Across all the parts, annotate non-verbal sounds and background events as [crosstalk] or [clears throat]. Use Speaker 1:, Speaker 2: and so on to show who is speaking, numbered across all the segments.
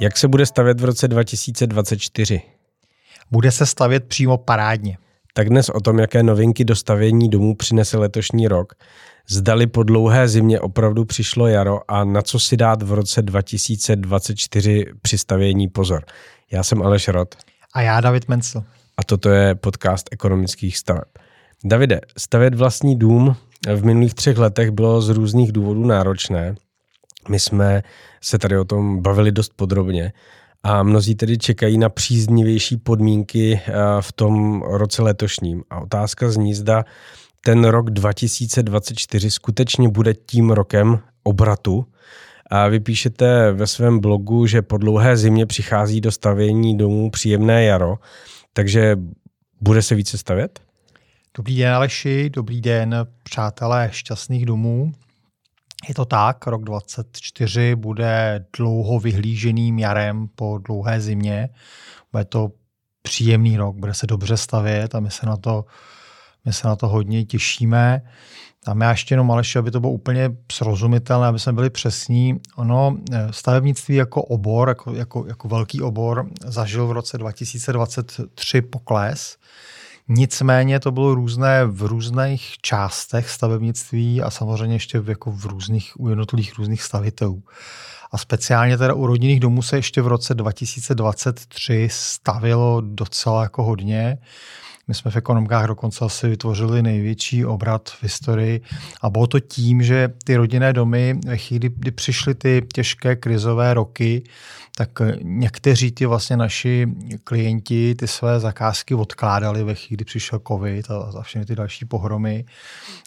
Speaker 1: Jak se bude stavět v roce 2024?
Speaker 2: Bude se stavět přímo parádně.
Speaker 1: Tak dnes o tom, jaké novinky do stavění domů přinese letošní rok, zdali po dlouhé zimě opravdu přišlo jaro a na co si dát v roce 2024 při stavění pozor. Já jsem Aleš Rod.
Speaker 2: A já David Mencel.
Speaker 1: A toto je podcast ekonomických staveb. Davide, stavět vlastní dům v minulých třech letech bylo z různých důvodů náročné. My jsme se tady o tom bavili dost podrobně a mnozí tedy čekají na příznivější podmínky eh, v tom roce letošním. A otázka zní, zda ten rok 2024 skutečně bude tím rokem obratu. A vy píšete ve svém blogu, že po dlouhé zimě přichází do stavění domů příjemné jaro, takže bude se více stavět?
Speaker 2: Dobrý den Aleši, dobrý den přátelé šťastných domů. Je to tak, rok 2024 bude dlouho vyhlíženým jarem po dlouhé zimě. Bude to příjemný rok, bude se dobře stavět a my se na to, my se na to hodně těšíme. A já ještě jenom, Aleši, aby to bylo úplně srozumitelné, aby jsme byli přesní. Ono, eh, stavebnictví jako obor, jako, jako, jako velký obor, zažil v roce 2023 pokles. Nicméně to bylo různé v různých částech stavebnictví a samozřejmě ještě v, jako v různých, u jednotlivých různých stavitelů. A speciálně teda u rodinných domů se ještě v roce 2023 stavilo docela jako hodně. My jsme v ekonomkách dokonce asi vytvořili největší obrat v historii a bylo to tím, že ty rodinné domy, ve chvíli, kdy přišly ty těžké krizové roky, tak někteří ty vlastně naši klienti ty své zakázky odkládali ve chvíli, kdy přišel covid a, a všechny ty další pohromy.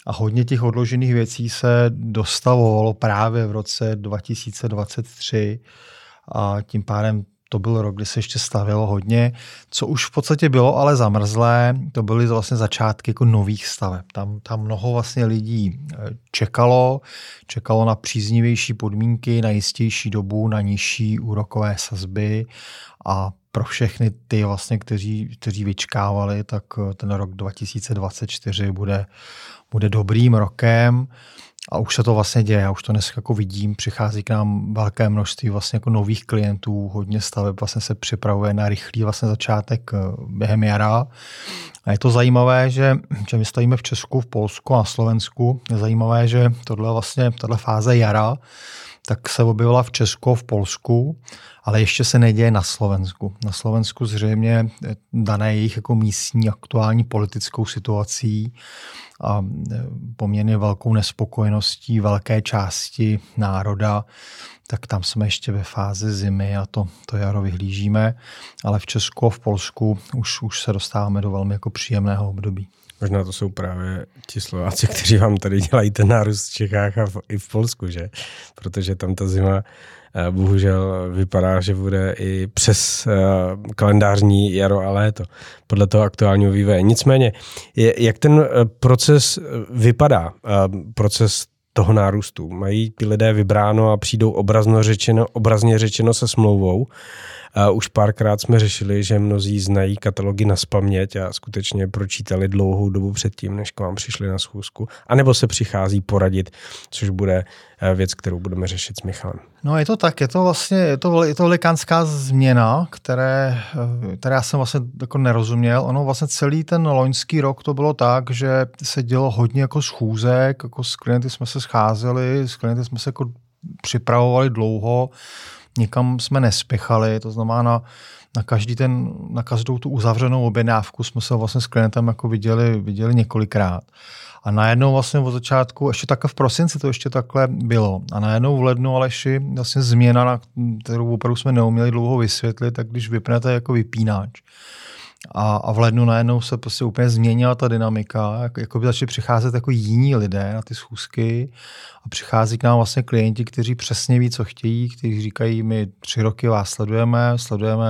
Speaker 2: A hodně těch odložených věcí se dostavovalo právě v roce 2023 a tím pádem to byl rok, kdy se ještě stavilo hodně. Co už v podstatě bylo ale zamrzlé, to byly vlastně začátky jako nových staveb. Tam, tam mnoho vlastně lidí eh, čekalo, čekalo na příznivější podmínky, na jistější dobu, na nižší úrokové sazby a pro všechny ty vlastně, kteří, kteří vyčkávali, tak eh, ten rok 2024 bude, bude dobrým rokem. A už se to vlastně děje, já už to dneska jako vidím, přichází k nám velké množství vlastně jako nových klientů, hodně staveb vlastně se připravuje na rychlý vlastně začátek eh, během jara. A je to zajímavé, že, že my stojíme v Česku, v Polsku a Slovensku. Je zajímavé, že tohle vlastně, tato fáze jara, tak se objevila v Česku v Polsku, ale ještě se neděje na Slovensku. Na Slovensku zřejmě dané jejich jako místní aktuální politickou situací a e, poměrně velkou nespokojeností velké části národa, tak tam jsme ještě ve fázi zimy a to, to jaro vyhlížíme, ale v Česku a v Polsku už, už se dostáváme do velmi jako příjemného období.
Speaker 1: Možná to jsou právě ti Slováci, [laughs] kteří vám tady dělají ten nárůst v Čechách a v, i v Polsku, že? Protože tam ta zima eh, bohužel vypadá, že bude i přes uh, kalendářní jaro a léto, podle toho aktuálního vývoje. Nicméně, jak ten eh, proces vypadá, proces toho nárůstu? Mají ti lidé vybráno a přijdou obrazno řečeno, obrazně řečeno se smlouvou, už párkrát jsme řešili, že mnozí znají katalogy na spaměť a skutečně pročítali dlouhou dobu předtím, než k vám přišli na schůzku. A nebo se přichází poradit, což bude eh, věc, kterou budeme řešit s Michalem.
Speaker 2: No je to tak, je to vlastně, je to, je to velikánská změna, které, eh, které já jsem vlastně jako nerozuměl. Ono vlastně celý ten loňský rok to bylo tak, že se dělo hodně jako schůzek, jako s klienty jsme se scházeli, s klienty jsme se jako připravovali dlouho, nikam jsme nespěchali, to znamená na, na, každý ten, na každou tu uzavřenou objednávku jsme se vlastně s klientem jako viděli, viděli několikrát. A najednou vlastně od začátku, ještě takhle v prosinci to ještě takhle bylo. A najednou v lednu Aleši vlastně změna, na kterou opravdu jsme neuměli dlouho vysvětlit, tak když vypnete jako vypínač, a, a v lednu najednou se prostě úplně změnila ta dynamika, jako, by začali přicházet jako jiní lidé na ty schůzky a přichází k nám vlastně klienti, kteří přesně ví, co chtějí, kteří říkají, my tři roky vás sledujeme, sledujeme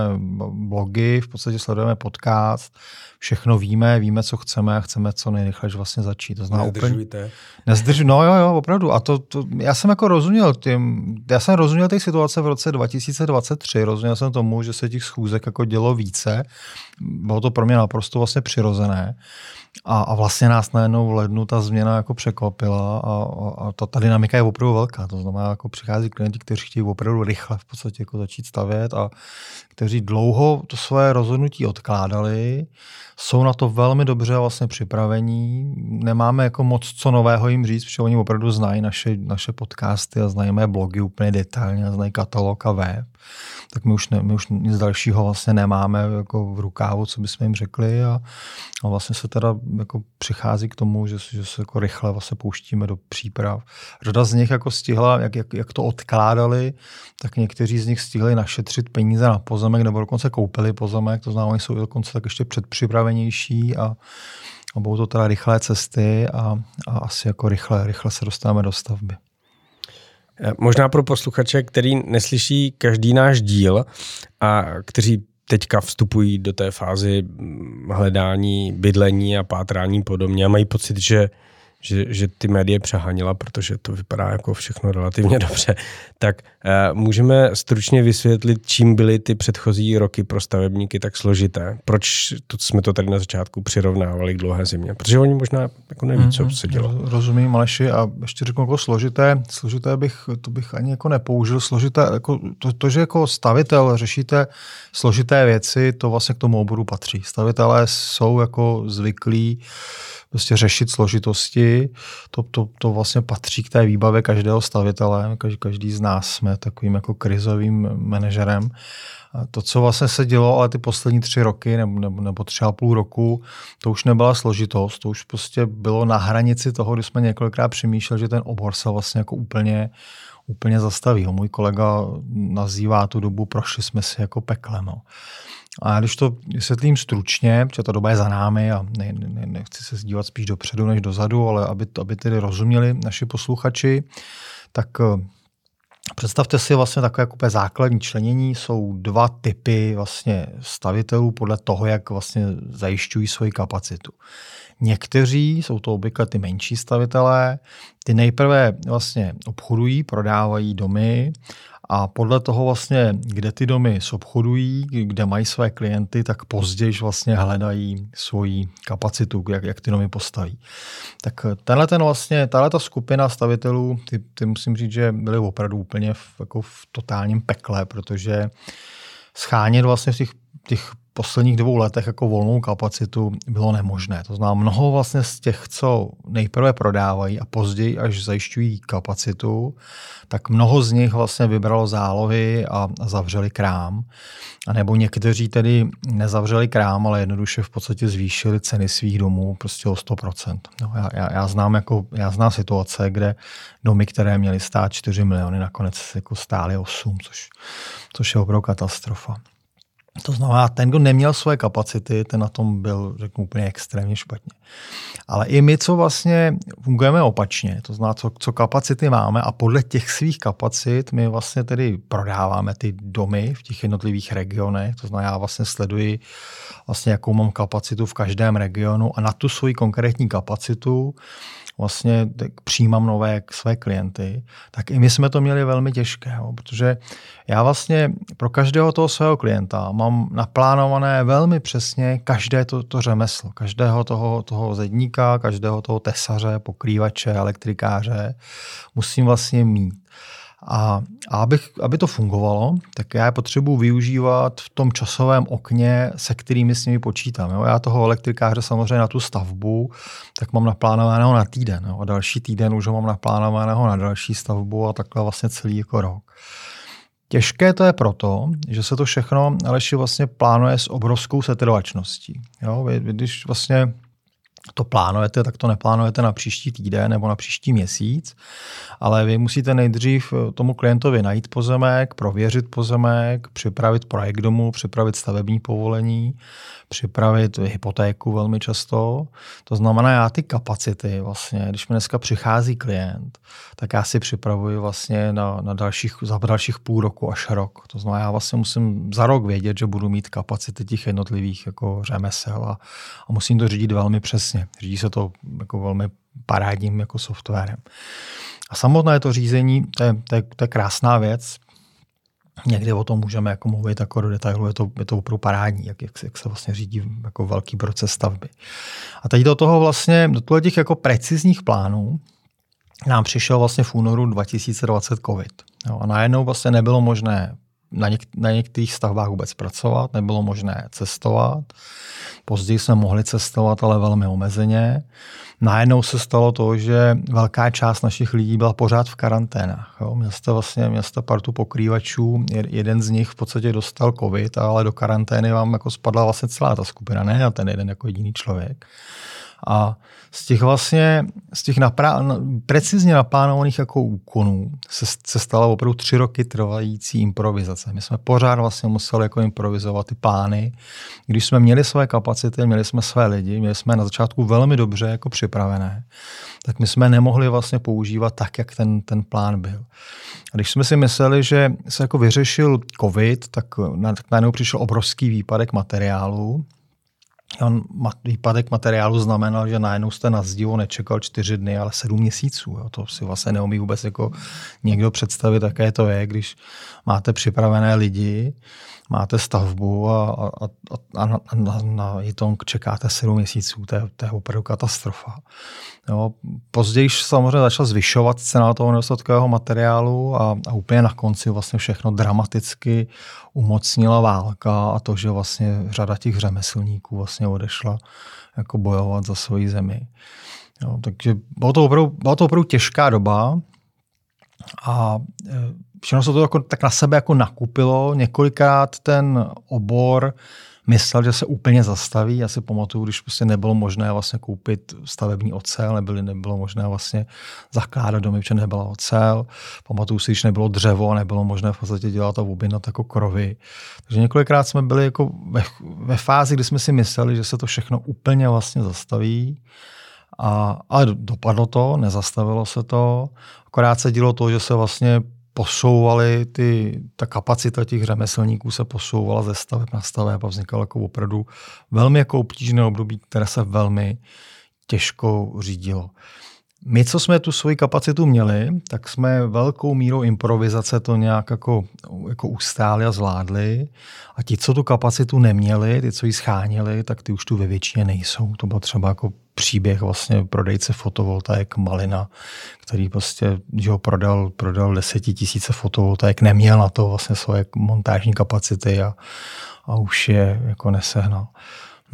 Speaker 2: blogy, v podstatě sledujeme podcast, všechno víme, víme, co chceme a chceme co nejrychleji vlastně začít.
Speaker 1: To znamená Nezdržujte.
Speaker 2: Úplně, no jo, jo, opravdu. A to, to, já jsem jako rozuměl tím, já jsem rozuměl té situace v roce 2023, rozuměl jsem tomu, že se těch schůzek jako dělo více, bylo to pro mě naprosto vlastně přirozené. A, a vlastně nás najednou v lednu ta změna jako překvapila a, a, a ta, dynamika je opravdu velká. To znamená, jako přichází klienti, kteří chtějí opravdu rychle v podstatě jako začít stavět a kteří dlouho to své rozhodnutí odkládali, jsou na to velmi dobře vlastně připravení. Nemáme jako moc co nového jim říct, protože oni opravdu znají naše, naše podcasty a znají mé blogy úplně detailně, znají katalog a web tak my už, ne, my už nic dalšího vlastně nemáme jako v rukávu, co bychom jim řekli a, a vlastně se teda jako přichází k tomu, že, že se jako rychle vlastně pouštíme do příprav. Řada z nich jako stihla, jak, jak, jak to odkládali, tak někteří z nich stihli našetřit peníze na pozemek nebo dokonce koupili pozemek, to znamená, oni jsou dokonce tak ještě předpřipravenější a, a budou to teda rychlé cesty a, a asi jako rychle, rychle se dostáváme do stavby.
Speaker 1: Eh, možná pro posluchače, který neslyší každý náš díl a kteří teďka vstupují do té fázy hm, hledání bydlení a pátrání podobně a mají pocit, že že, že ty média přehanila, protože to vypadá jako všechno relativně [laughs] dobře, tak uh, můžeme stručně vysvětlit, čím byly ty předchozí roky pro stavebníky tak složité. Proč to, jsme to tady na začátku přirovnávali k dlouhé zimě? Protože oni možná jako neví, co mhm, se dělo.
Speaker 2: Rozumím, Aleši, a ještě řeknu jako složité. Složité bych, to bych ani jako nepoužil. Složité, jako to, to, že jako stavitel řešíte složité věci, to vlastně k tomu oboru patří. Stavitelé jsou jako zvyklí prostě řešit složitosti. To, to, to vlastně patří k té výbavě každého stavitele. Každý, každý z nás jsme takovým jako krizovým manažerem. A to, co vlastně se dělo, ale ty poslední tři roky nebo, nebo, nebo tři a půl roku, to už nebyla složitost, to už prostě bylo na hranici toho, kdy jsme několikrát přemýšleli, že ten obor se vlastně jako úplně, úplně zastaví. Můj kolega nazývá tu dobu, prošli jsme si jako peklem. No. A když to vysvětlím stručně, protože ta doba je za námi a ne, ne, nechci se dívat spíš dopředu než dozadu, ale aby, aby tedy rozuměli naši posluchači, tak eh, Představte si vlastně takové jako základní členění. Jsou dva typy vlastně stavitelů podle toho, jak vlastně zajišťují svoji kapacitu. Někteří, jsou to obvykle ty menší stavitelé, ty nejprve vlastně obchodují, prodávají domy a podle toho vlastně, kde ty domy obchodují, kde mají své klienty, tak později vlastně hledají svoji kapacitu, jak, jak ty domy postaví. Tak tenhle ten vlastně, tahle ta skupina stavitelů, ty, ty musím říct, že byly opravdu úplně v, jako v totálním pekle, protože schánět vlastně v těch, těch posledních dvou letech jako volnou kapacitu bylo nemožné. To znamená, mnoho vlastně z těch, co nejprve prodávají a později až zajišťují kapacitu, tak mnoho z nich vlastně vybralo zálohy a, zavřeli krám. A nebo někteří tedy nezavřeli krám, ale jednoduše v podstatě zvýšili ceny svých domů prostě o 100%. No, já, já, já, znám jako, já znám situace, kde domy, které měly stát 4 miliony, nakonec jako stály 8, což, což je opravdu katastrofa. To znamená, ten, kdo neměl své kapacity, ten na tom byl, řeknu, úplně extrémně špatně. Ale i my, co vlastně fungujeme opačně, to znamená, co, co kapacity máme a podle těch svých kapacit my vlastně tedy prodáváme ty domy v těch jednotlivých regionech, to znamená, já vlastně sleduji vlastně, jakou mám kapacitu v každém regionu a na tu svoji konkrétní kapacitu vlastně přijímám nové své klienty, tak i my jsme to měli velmi těžké, jo, protože já vlastně pro každého toho svého klienta mám naplánované velmi přesně každé to, to řemeslo, každého toho, toho zedníka, každého toho tesaře, pokrývače, elektrikáře musím vlastně mít. A, a abych, aby to fungovalo, tak já je potřebuji využívat v tom časovém okně, se kterými s nimi počítám. Jo. Já toho elektrikáře samozřejmě na tu stavbu, tak mám naplánovaného na týden. Jo. A další týden už ho mám naplánovaného na další stavbu a takhle vlastně celý jako rok. Těžké to je proto, že se to všechno Aleši vlastně plánuje s obrovskou setrvačností. Jo, když vlastně to plánujete, tak to neplánujete na příští týden nebo na příští měsíc, ale vy musíte nejdřív tomu klientovi najít pozemek, prověřit pozemek, připravit projekt domu, připravit stavební povolení, připravit hypotéku velmi často. To znamená, já ty kapacity vlastně, když mi dneska přichází klient, tak já si připravuji vlastně na, na dalších, za dalších půl roku až rok. To znamená, já vlastně musím za rok vědět, že budu mít kapacity těch jednotlivých jako řemesel a, a musím to řídit velmi přesně. Řídí se to jako velmi parádním jako softwarem. A samotné to řízení, to je, to je, to je krásná věc, Někdy o tom můžeme jako mluvit jako do detailu, je to, je to opravdu parádní, jak, jak, jak, se vlastně řídí jako velký proces stavby. A teď do toho vlastně, do těch jako precizních plánů, nám přišel vlastně v únoru 2020 COVID. Jo, a najednou vlastně nebylo možné na, něk- na některých stavbách vůbec pracovat, nebylo možné cestovat. Později jsme mohli cestovat, ale velmi omezeně. Najednou se stalo to, že velká část našich lidí byla pořád v karanténách. Jo. Měl jste vlastně měl jste partu pokrývačů, jeden z nich v podstatě dostal covid, ale do karantény vám jako spadla vlastně celá ta skupina, ne a ten jeden jako jediný člověk. A z těch vlastně, z těch naprá, precizně naplánovaných jako úkonů se, se stala opravdu tři roky trvající improvizace. My jsme pořád vlastně museli jako improvizovat ty plány. Když jsme měli své kapacity, měli jsme své lidi, měli jsme na začátku velmi dobře jako připravené, tak my jsme nemohli vlastně používat tak, jak ten, ten plán byl. A když jsme si mysleli, že se jako vyřešil covid, tak najednou přišel obrovský výpadek materiálu, On, výpadek materiálu znamenal, že najednou jste na zdivo nečekal čtyři dny, ale sedm měsíců. Jo. To si vlastně neumí vůbec jako někdo představit, jaké to je, když máte připravené lidi, máte stavbu a, a, a, na, na, na Jitong čekáte sedm měsíců. To je, to je opravdu katastrofa. Jo. Později samozřejmě začala zvyšovat cena toho nedostatkového materiálu a, a úplně na konci vlastně všechno dramaticky umocnila válka a to, že vlastně řada těch řemeslníků vlastně odešla jako bojovat za svoji zemi. Jo, takže bylo to, opravdu, to opravdu těžká doba a e, všechno se to jako, tak na sebe jako nakupilo. Několikrát ten obor myslel, že se úplně zastaví. Já si pamatuju, když prostě nebylo možné vlastně koupit stavební ocel, nebyly, nebylo možné vlastně zakládat domy, protože nebyla ocel. Pamatuju si, když nebylo dřevo a nebylo možné v podstatě dělat a objednat jako krovy. Takže několikrát jsme byli jako ve, ve fázi, kdy jsme si mysleli, že se to všechno úplně vlastně zastaví. A, ale dopadlo to, nezastavilo se to. Akorát se dělo to, že se vlastně posouvaly ty, ta kapacita těch řemeslníků se posouvala ze staveb na staveb a vznikalo jako opravdu velmi jako obtížné období, které se velmi těžko řídilo. My, co jsme tu svoji kapacitu měli, tak jsme velkou mírou improvizace to nějak jako, jako ustáli a zvládli. A ti, co tu kapacitu neměli, ty, co ji schánili, tak ty už tu ve většině nejsou. To bylo třeba jako příběh vlastně prodejce fotovoltaik Malina, který prostě že ho prodal, prodal desetitisíce fotovoltaik, neměl na to vlastně svoje montážní kapacity a, a už je jako nesehnal.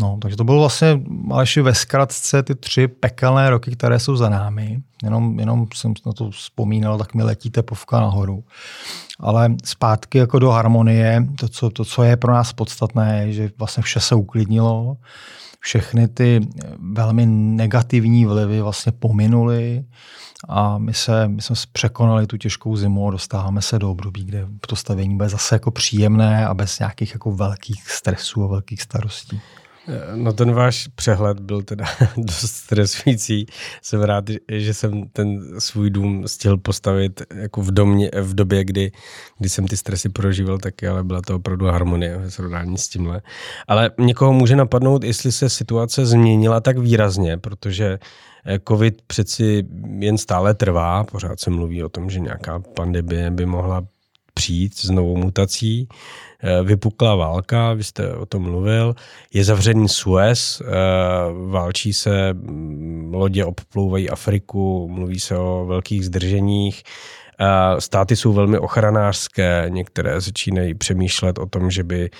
Speaker 2: No, takže to bylo vlastně, Aleši, ve zkratce ty tři pekelné roky, které jsou za námi. Jenom, jenom jsem na to vzpomínal, tak mi letí tepovka nahoru. Ale zpátky jako do harmonie, to co, to, co je pro nás podstatné, je, že vlastně vše se uklidnilo, všechny ty velmi negativní vlivy vlastně pominuly a my, se, my jsme překonali tu těžkou zimu a dostáváme se do období, kde to stavění bude zase jako příjemné a bez nějakých jako velkých stresů a velkých starostí.
Speaker 1: No ten váš přehled byl teda [laughs] dost stresující. Jsem rád, že jsem ten svůj dům stihl postavit jako v, domě, v době, kdy, kdy jsem ty stresy prožíval taky, ale byla to opravdu harmonie ve srovnání s tímhle. Ale někoho může napadnout, jestli se situace změnila tak výrazně, protože eh, COVID přeci jen stále trvá, pořád se mluví o tom, že nějaká pandemie by mohla přijít s novou mutací. Eh, vypukla válka, vy jste o tom mluvil, je zavřený Suez, eh, válčí se, mm, lodě obplouvají Afriku, mluví se o velkých zdrženích, eh, Státy jsou velmi ochranářské, některé začínají přemýšlet o tom, že by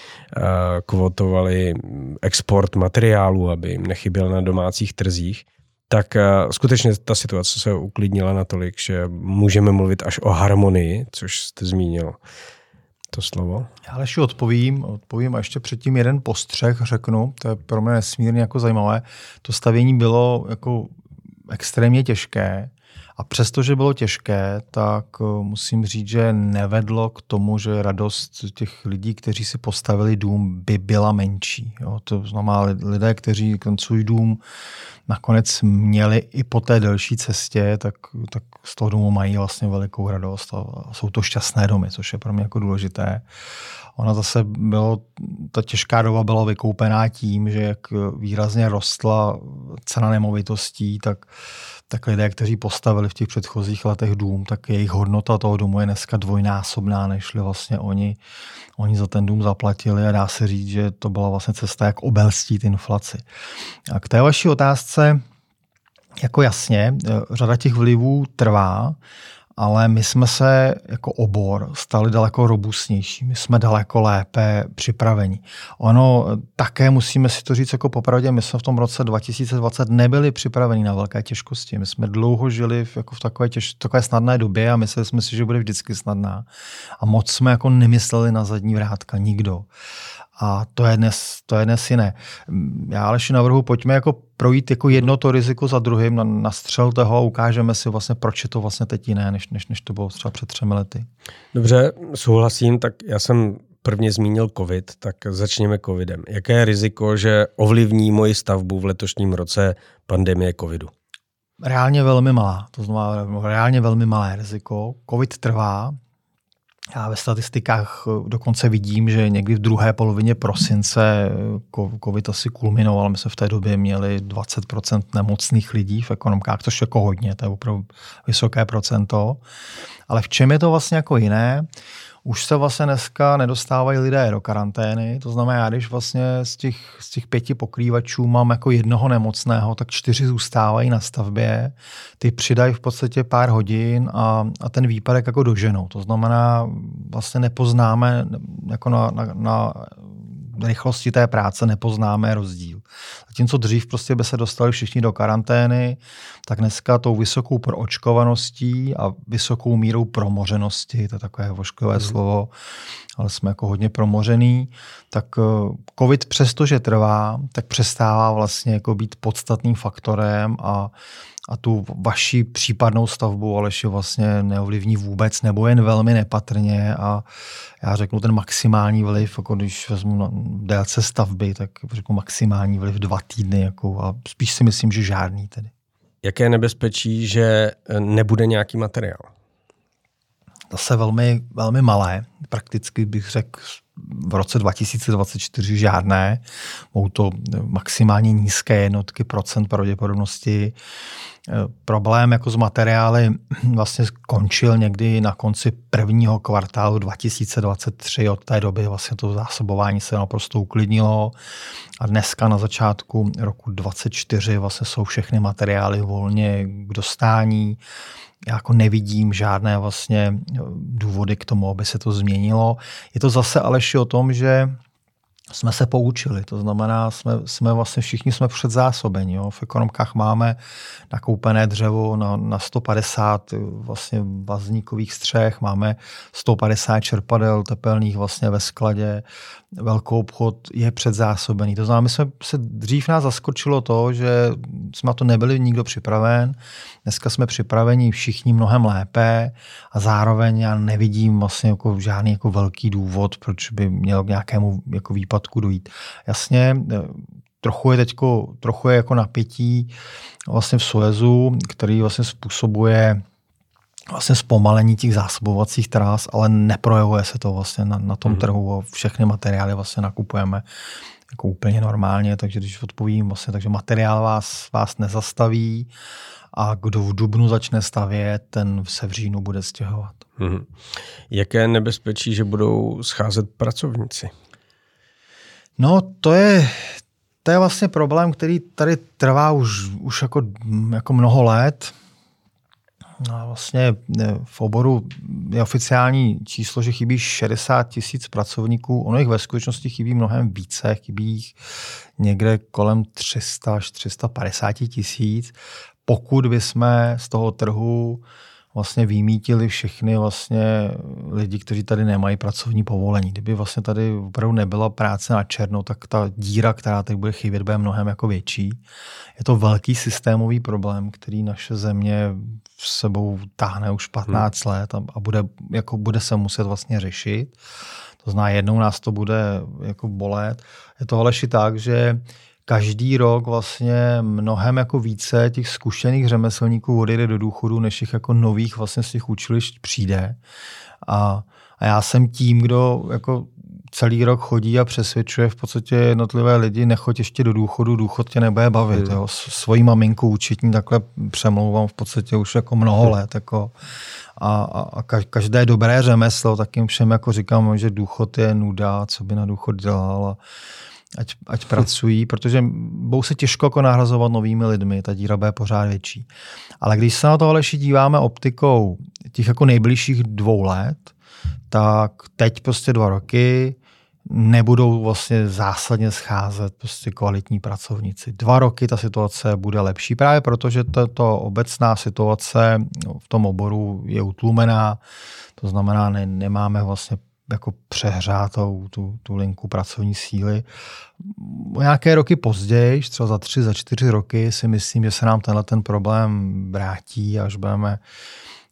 Speaker 1: kvotovali export materiálu, aby jim nechyběl na domácích trzích tak skutečně ta situace se uklidnila natolik, že můžeme mluvit až o harmonii, což jste zmínil to slovo.
Speaker 2: Já ještě odpovím, odpovím a ještě předtím jeden postřeh řeknu, to je pro mě nesmírně jako zajímavé. To stavění bylo jako extrémně těžké a přestože bylo těžké, tak eh, musím říct, že nevedlo k tomu, že radost těch lidí, kteří si postavili dům, by byla menší. Jo, to znamená lidé, kteří ten svůj dům nakonec měli i po té delší cestě, tak, tak z toho domu mají vlastně velikou radost a jsou to šťastné domy, což je pro mě jako důležité. Ona zase bylo, ta těžká doba byla vykoupená tím, že jak výrazně rostla cena nemovitostí, tak tak lidé, kteří postavili v těch předchozích letech dům, tak jejich hodnota toho domu je dneska dvojnásobná, než vlastně oni, oni za ten dům zaplatili a dá se říct, že to byla vlastně cesta, jak obelstít inflaci. A k té vaší otázce, jako jasně, řada těch vlivů trvá, ale my jsme se jako obor stali daleko robustnější, my jsme daleko lépe připraveni. Ono také musíme si to říct jako popravdě, my jsme v tom roce 2020 nebyli připraveni na velké těžkosti. My jsme dlouho žili v, jako v takové, těž, takové snadné době a mysleli jsme si, že bude vždycky snadná. A moc jsme jako nemysleli na zadní vrátka, nikdo. A to je dnes, to je dnes jiné. Já ale navrhu, pojďme jako projít jako jedno to riziko za druhým, na, na střel toho a ukážeme si vlastně, proč je to vlastně teď jiné, než, než, než to bylo třeba před třemi lety.
Speaker 1: Dobře, souhlasím, tak já jsem prvně zmínil COVID, tak začněme COVIDem. Jaké je riziko, že ovlivní moji stavbu v letošním roce pandemie COVIDu?
Speaker 2: Reálně velmi malá, to znamená reálně velmi malé riziko. COVID trvá, já ve statistikách eh, dokonce vidím, že někdy v druhé polovině prosince eh, COVID asi kulminoval. My jsme v té době měli 20% nemocných lidí v ekonomkách, což je jako hodně, to je opravdu vysoké procento. Ale v čem je to vlastně jako jiné? Už se vlastně dneska nedostávají lidé do karantény. To znamená, když vlastně z těch, z těch pěti pokrývačů mám jako jednoho nemocného, tak čtyři zůstávají na stavbě. Ty přidají v podstatě pár hodin a, a ten výpadek jako doženou. To znamená, vlastně nepoznáme jako na, na, na rychlosti té práce nepoznáme rozdíl. Zatímco dřív prostě by se dostali všichni do karantény, tak dneska tou vysokou proočkovaností a vysokou mírou promořenosti, to je takové voškové mm. slovo, ale jsme jako hodně promořený, tak eh, covid přestože trvá, tak přestává vlastně jako být podstatným faktorem a a tu vaši případnou stavbu Aleši vlastně neovlivní vůbec nebo jen velmi nepatrně a já řeknu ten maximální vliv, jako když vezmu na délce stavby, tak řeknu maximální vliv dva týdny jako a spíš si myslím, že žádný tedy.
Speaker 1: Jaké je nebezpečí, že nebude nějaký materiál?
Speaker 2: Zase velmi, velmi malé, prakticky bych řekl v roce 2024 žádné. Mohou to maximálně nízké jednotky procent pravděpodobnosti. Problém jako z materiály vlastně skončil někdy na konci prvního kvartálu 2023. Od té doby vlastně to zásobování se naprosto uklidnilo a dneska na začátku roku 2024 vlastně jsou všechny materiály volně k dostání já jako nevidím žádné vlastně důvody k tomu, aby se to změnilo. Je to zase Aleši o tom, že jsme se poučili. To znamená, jsme, jsme vlastně všichni jsme předzásobeni. Jo. V ekonomkách máme nakoupené dřevo na, na 150 vlastně vazníkových střech, máme 150 čerpadel tepelných vlastně ve skladě, velkou obchod je předzásobený. To znamená, my jsme se dřív nás zaskočilo to, že jsme na to nebyli nikdo připraven. Dneska jsme připraveni všichni mnohem lépe a zároveň já nevidím vlastně jako žádný jako velký důvod, proč by měl k nějakému jako výpadku dojít. Jasně, trochu je teďko, trochu je jako napětí vlastně v Suezu, který vlastně způsobuje vlastně zpomalení těch zásobovacích trás, ale neprojevuje se to vlastně na, na tom mm. trhu a všechny materiály vlastně nakupujeme jako úplně normálně, takže když odpovím vlastně, takže materiál vás, vás nezastaví a kdo v Dubnu začne stavět, ten se v říjnu bude stěhovat. Mm.
Speaker 1: Jaké nebezpečí, že budou scházet pracovníci?
Speaker 2: No to je, to je vlastně problém, který tady trvá už, už jako, jako mnoho let. No, vlastně e, v oboru je oficiální číslo, že chybí 60 tisíc pracovníků. Ono jich ve skutečnosti chybí mnohem více, chybí jich někde kolem 300 až 350 tisíc. Pokud bychom z toho trhu vlastně vymítili všechny vlastně lidi, kteří tady nemají pracovní povolení. Kdyby vlastně tady opravdu nebyla práce na černo, tak ta díra, která tady bude chybět, bude mnohem jako větší. Je to velký systémový problém, který naše země v sebou táhne už 15 hmm. let a, a bude, jako bude se muset vlastně řešit. To znamená, jednou nás to bude jako bolet. Je to ale tak, že každý rok vlastně mnohem jako více těch zkušených řemeslníků odejde do důchodu, než jich jako nových vlastně z těch učilišť přijde. A, a já jsem tím, kdo jako celý rok chodí a přesvědčuje v podstatě jednotlivé lidi, nechoď ještě do důchodu, důchod tě nebude bavit. Hmm. Jo. Svojí maminku účetní takhle přemlouvám v podstatě už jako mnoho hmm. let. Jako, a, a, každé dobré řemeslo, tak jim všem jako říkám, že důchod je nuda, co by na důchod dělal. A, ať, ať pracují, protože budou se těžko jako nahrazovat novými lidmi, ta díra bude pořád větší. Ale když se na to Aleši díváme optikou těch jako nejbližších dvou let, tak teď prostě dva roky nebudou vlastně zásadně scházet prostě kvalitní pracovníci. Dva roky ta situace bude lepší, právě protože tato obecná situace v tom oboru je utlumená, to znamená, ne, nemáme vlastně jako přehřátou tu, tu linku pracovní síly. O nějaké roky později, třeba za tři, za čtyři roky, si myslím, že se nám tenhle ten problém vrátí, až budeme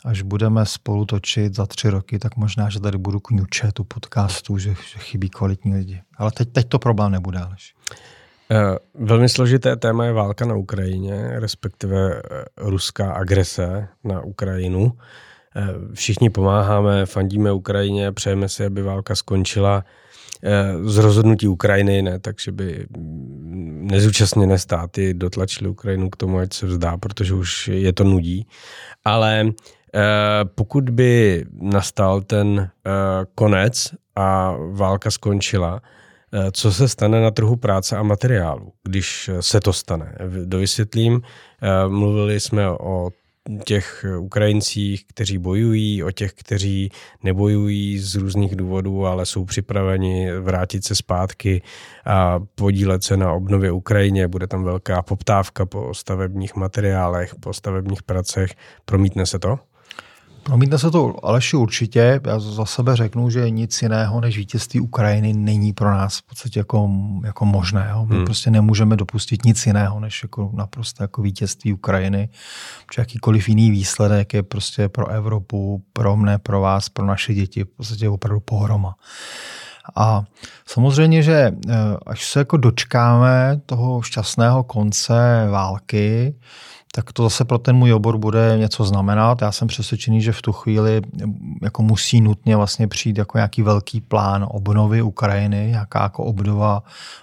Speaker 2: až budeme spolu točit za tři roky, tak možná, že tady budu kňučet u podcastu, že, že chybí kvalitní lidi. Ale teď, teď to problém nebude. Alež.
Speaker 1: Eh, velmi složité téma je válka na Ukrajině, respektive eh, ruská agrese na Ukrajinu. Eh, všichni pomáháme, fandíme Ukrajině, přejeme si, aby válka skončila z rozhodnutí Ukrajiny, ne, takže by nezúčastněné státy dotlačily Ukrajinu k tomu, ať se vzdá, protože už je to nudí. Ale Eh, pokud by nastal ten eh, konec a válka skončila, eh, co se stane na trhu práce a materiálu, když se to stane. Dovysvětlím, mluvili jsme o těch Ukrajincích, kteří bojují, o těch, kteří nebojují z různých důvodů, ale jsou připraveni vrátit se zpátky a podílet se na obnově Ukrajině. Bude tam velká poptávka po stavebních materiálech, po stavebních pracech. Promítne se to?
Speaker 2: Promítne se to Aleši určitě. Já za sebe řeknu, že nic jiného než vítězství Ukrajiny není pro nás v podstatě jako, jako možné. My hmm. prostě nemůžeme dopustit nic jiného než jako naprosto jako vítězství Ukrajiny. Protože jakýkoliv jiný výsledek je prostě pro Evropu, pro mne, pro vás, pro naše děti v podstatě opravdu pohroma. A samozřejmě, že eh, až se jako dočkáme toho šťastného konce války, tak to zase pro ten můj obor bude něco znamenat. Já jsem přesvědčený, že v tu chvíli jako musí nutně vlastně přijít jako nějaký velký plán obnovy Ukrajiny, nějaká jako obnova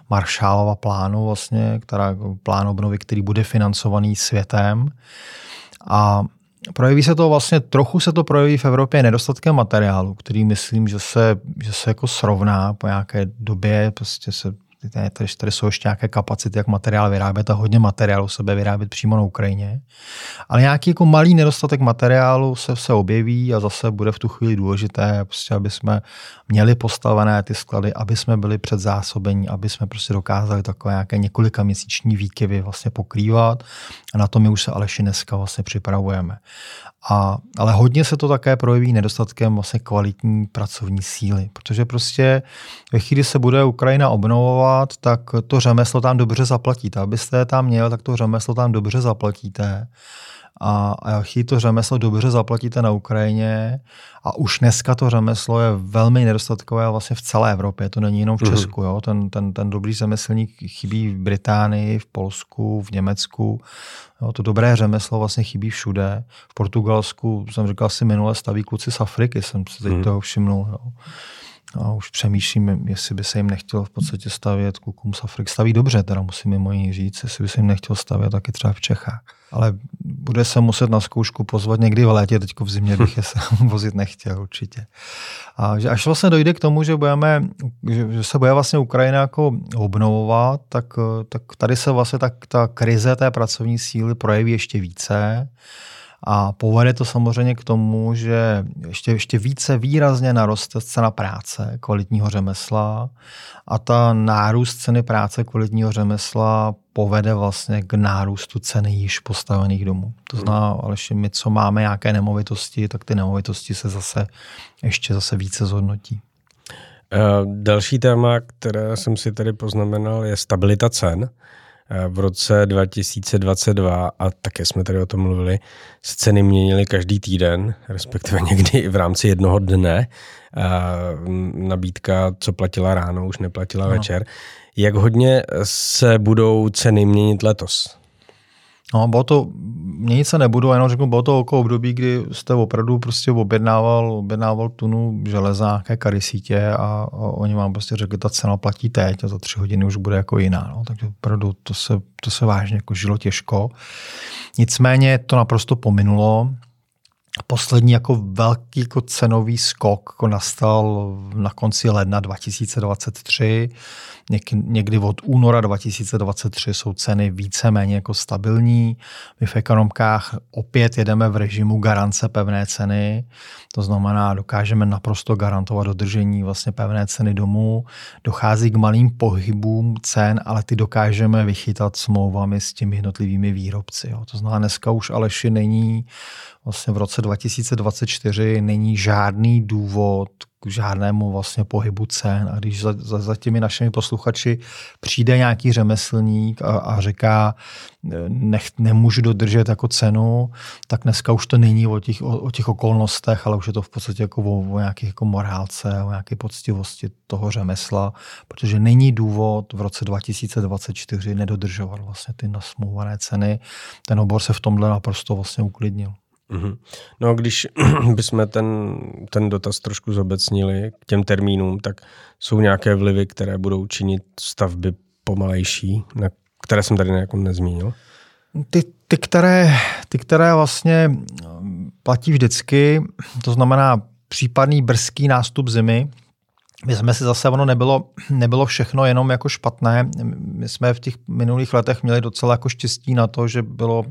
Speaker 2: Maršálova plánu vlastně, která, plán obnovy, který bude financovaný světem. A projeví se to vlastně, trochu se to projeví v Evropě nedostatkem materiálu, který myslím, že se, že se jako srovná po nějaké době, prostě se tady, tady jsou ještě nějaké kapacity, jak materiál vyrábět a hodně materiálu sebe vyrábět přímo na Ukrajině. Ale nějaký jako malý nedostatek materiálu se, se objeví a zase bude v tu chvíli důležité, prostě, aby jsme měli postavené ty sklady, aby jsme byli před zásobení, aby jsme prostě dokázali takové nějaké několika měsíční výkyvy vlastně pokrývat. A na to my už se Aleši dneska vlastně připravujeme. A, ale hodně se to také projeví nedostatkem vlastně kvalitní pracovní síly, protože prostě ve chvíli se bude Ukrajina obnovovat, tak to řemeslo tam dobře zaplatíte. Abyste je tam měl, tak to řemeslo tam dobře zaplatíte a, a chtějí to řemeslo dobře zaplatíte na Ukrajině a už dneska to řemeslo je velmi nedostatkové vlastně v celé Evropě, to není jenom v mhm. Česku. Jo? Ten, ten, ten dobrý řemeslník chybí v Británii, v Polsku, v Německu. Jo? To dobré řemeslo vlastně chybí všude. V Portugalsku, jsem říkal si minule, staví kluci z Afriky, jsem si teď mm. toho všimnul. Jo? A už přemýšlím, jestli by se jim nechtělo v podstatě stavět klukům z Afriky. Staví dobře, teda musím mimo jiný říct, jestli by se jim nechtěl stavět taky třeba v Čechách. Ale bude se muset na zkoušku pozvat někdy v létě, teď v zimě bych je [laughs] se vozit nechtěl určitě. A že až vlastně dojde k tomu, že, budeme, že, že se bude vlastně Ukrajina jako obnovovat, tak, tak tady se vlastně tak ta krize té pracovní síly projeví ještě více. A povede to samozřejmě k tomu, že ještě, ještě více výrazně naroste cena práce, kvalitního řemesla a ta nárůst ceny práce kvalitního řemesla povede vlastně k nárůstu ceny již postavených domů. To znamená, ale my, co máme nějaké nemovitosti, tak ty nemovitosti se zase ještě zase více zhodnotí.
Speaker 1: Další téma, které jsem si tady poznamenal, je stabilita cen. Eh, v roce 2022, a také jsme tady o tom mluvili, se ceny měnily každý týden, respektive někdy i v rámci jednoho dne. Eh, nabídka, co platila ráno, už neplatila no. večer. Jak hodně se budou ceny měnit letos?
Speaker 2: No, bylo to, měnit se nebudu, jenom řeknu, bylo to okolo období, kdy jste opravdu prostě objednával, objednával tunu železa, nějaké karysítě a, a oni vám prostě řekli, ta cena platí teď a za tři hodiny už bude jako jiná. No. Takže opravdu to se, to se vážně jako žilo těžko. Nicméně to naprosto pominulo. Poslední jako velký jako cenový skok jako nastal na konci ledna 2023. Někdy od února 2023 jsou ceny víceméně jako stabilní. My v ekonomkách opět jedeme v režimu garance pevné ceny. To znamená, dokážeme naprosto garantovat dodržení vlastně pevné ceny domů. Dochází k malým pohybům cen, ale ty dokážeme vychytat smlouvami s těmi jednotlivými výrobci. Jo. To znamená, dneska už Aleši není vlastně v roce 2024 není žádný důvod k žádnému vlastně pohybu cen. A když za, za, za těmi našimi posluchači přijde nějaký řemeslník a, a říká, nech, nemůžu dodržet jako cenu, tak dneska už to není o těch, o, o těch okolnostech, ale už je to v podstatě jako o, o nějaké jako morálce, o nějaké poctivosti toho řemesla, protože není důvod v roce 2024 nedodržovat vlastně ty nasmouvané ceny. Ten obor se v tomhle naprosto vlastně uklidnil.
Speaker 1: Mm-hmm. No když [clears throat] bychom ten, ten dotaz trošku zobecnili k těm termínům, tak jsou nějaké vlivy, které budou činit stavby pomalejší, na které jsem tady jako nezmínil?
Speaker 2: Ty, ty, které, ty, které vlastně platí vždycky, to znamená případný brzký nástup zimy, my jsme si zase, ono nebylo, [clears throat] nebylo všechno jenom jako špatné. My jsme v těch minulých letech měli docela jako štěstí na to, že bylo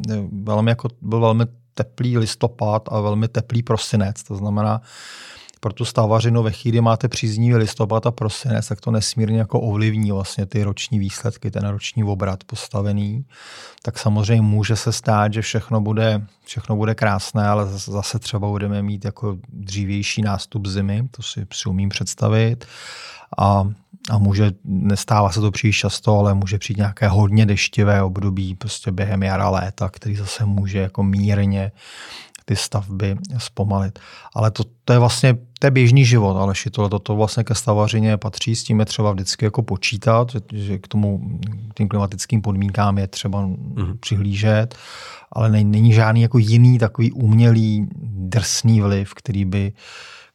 Speaker 2: velmi, jako, byl velmi teplý listopad a velmi teplý prosinec. To znamená, pro tu stavařinu ve chvíli máte příznivý listopad a prosinec, tak to nesmírně jako ovlivní vlastně ty roční výsledky, ten roční obrat postavený. Tak samozřejmě může se stát, že všechno bude, všechno bude krásné, ale zase třeba budeme mít jako dřívější nástup zimy, to si, si umím představit. A a může, nestává se to příliš často, ale může přijít nějaké hodně deštivé období prostě během jara léta, který zase může jako mírně ty stavby zpomalit. Ale to, to je vlastně to je běžný život, ale tohle to, to vlastně ke stavařině patří, s tím je třeba vždycky jako počítat, že, že k tomu tím klimatickým podmínkám je třeba mm-hmm. přihlížet, ale není, není žádný jako jiný takový umělý drsný vliv, který by uh,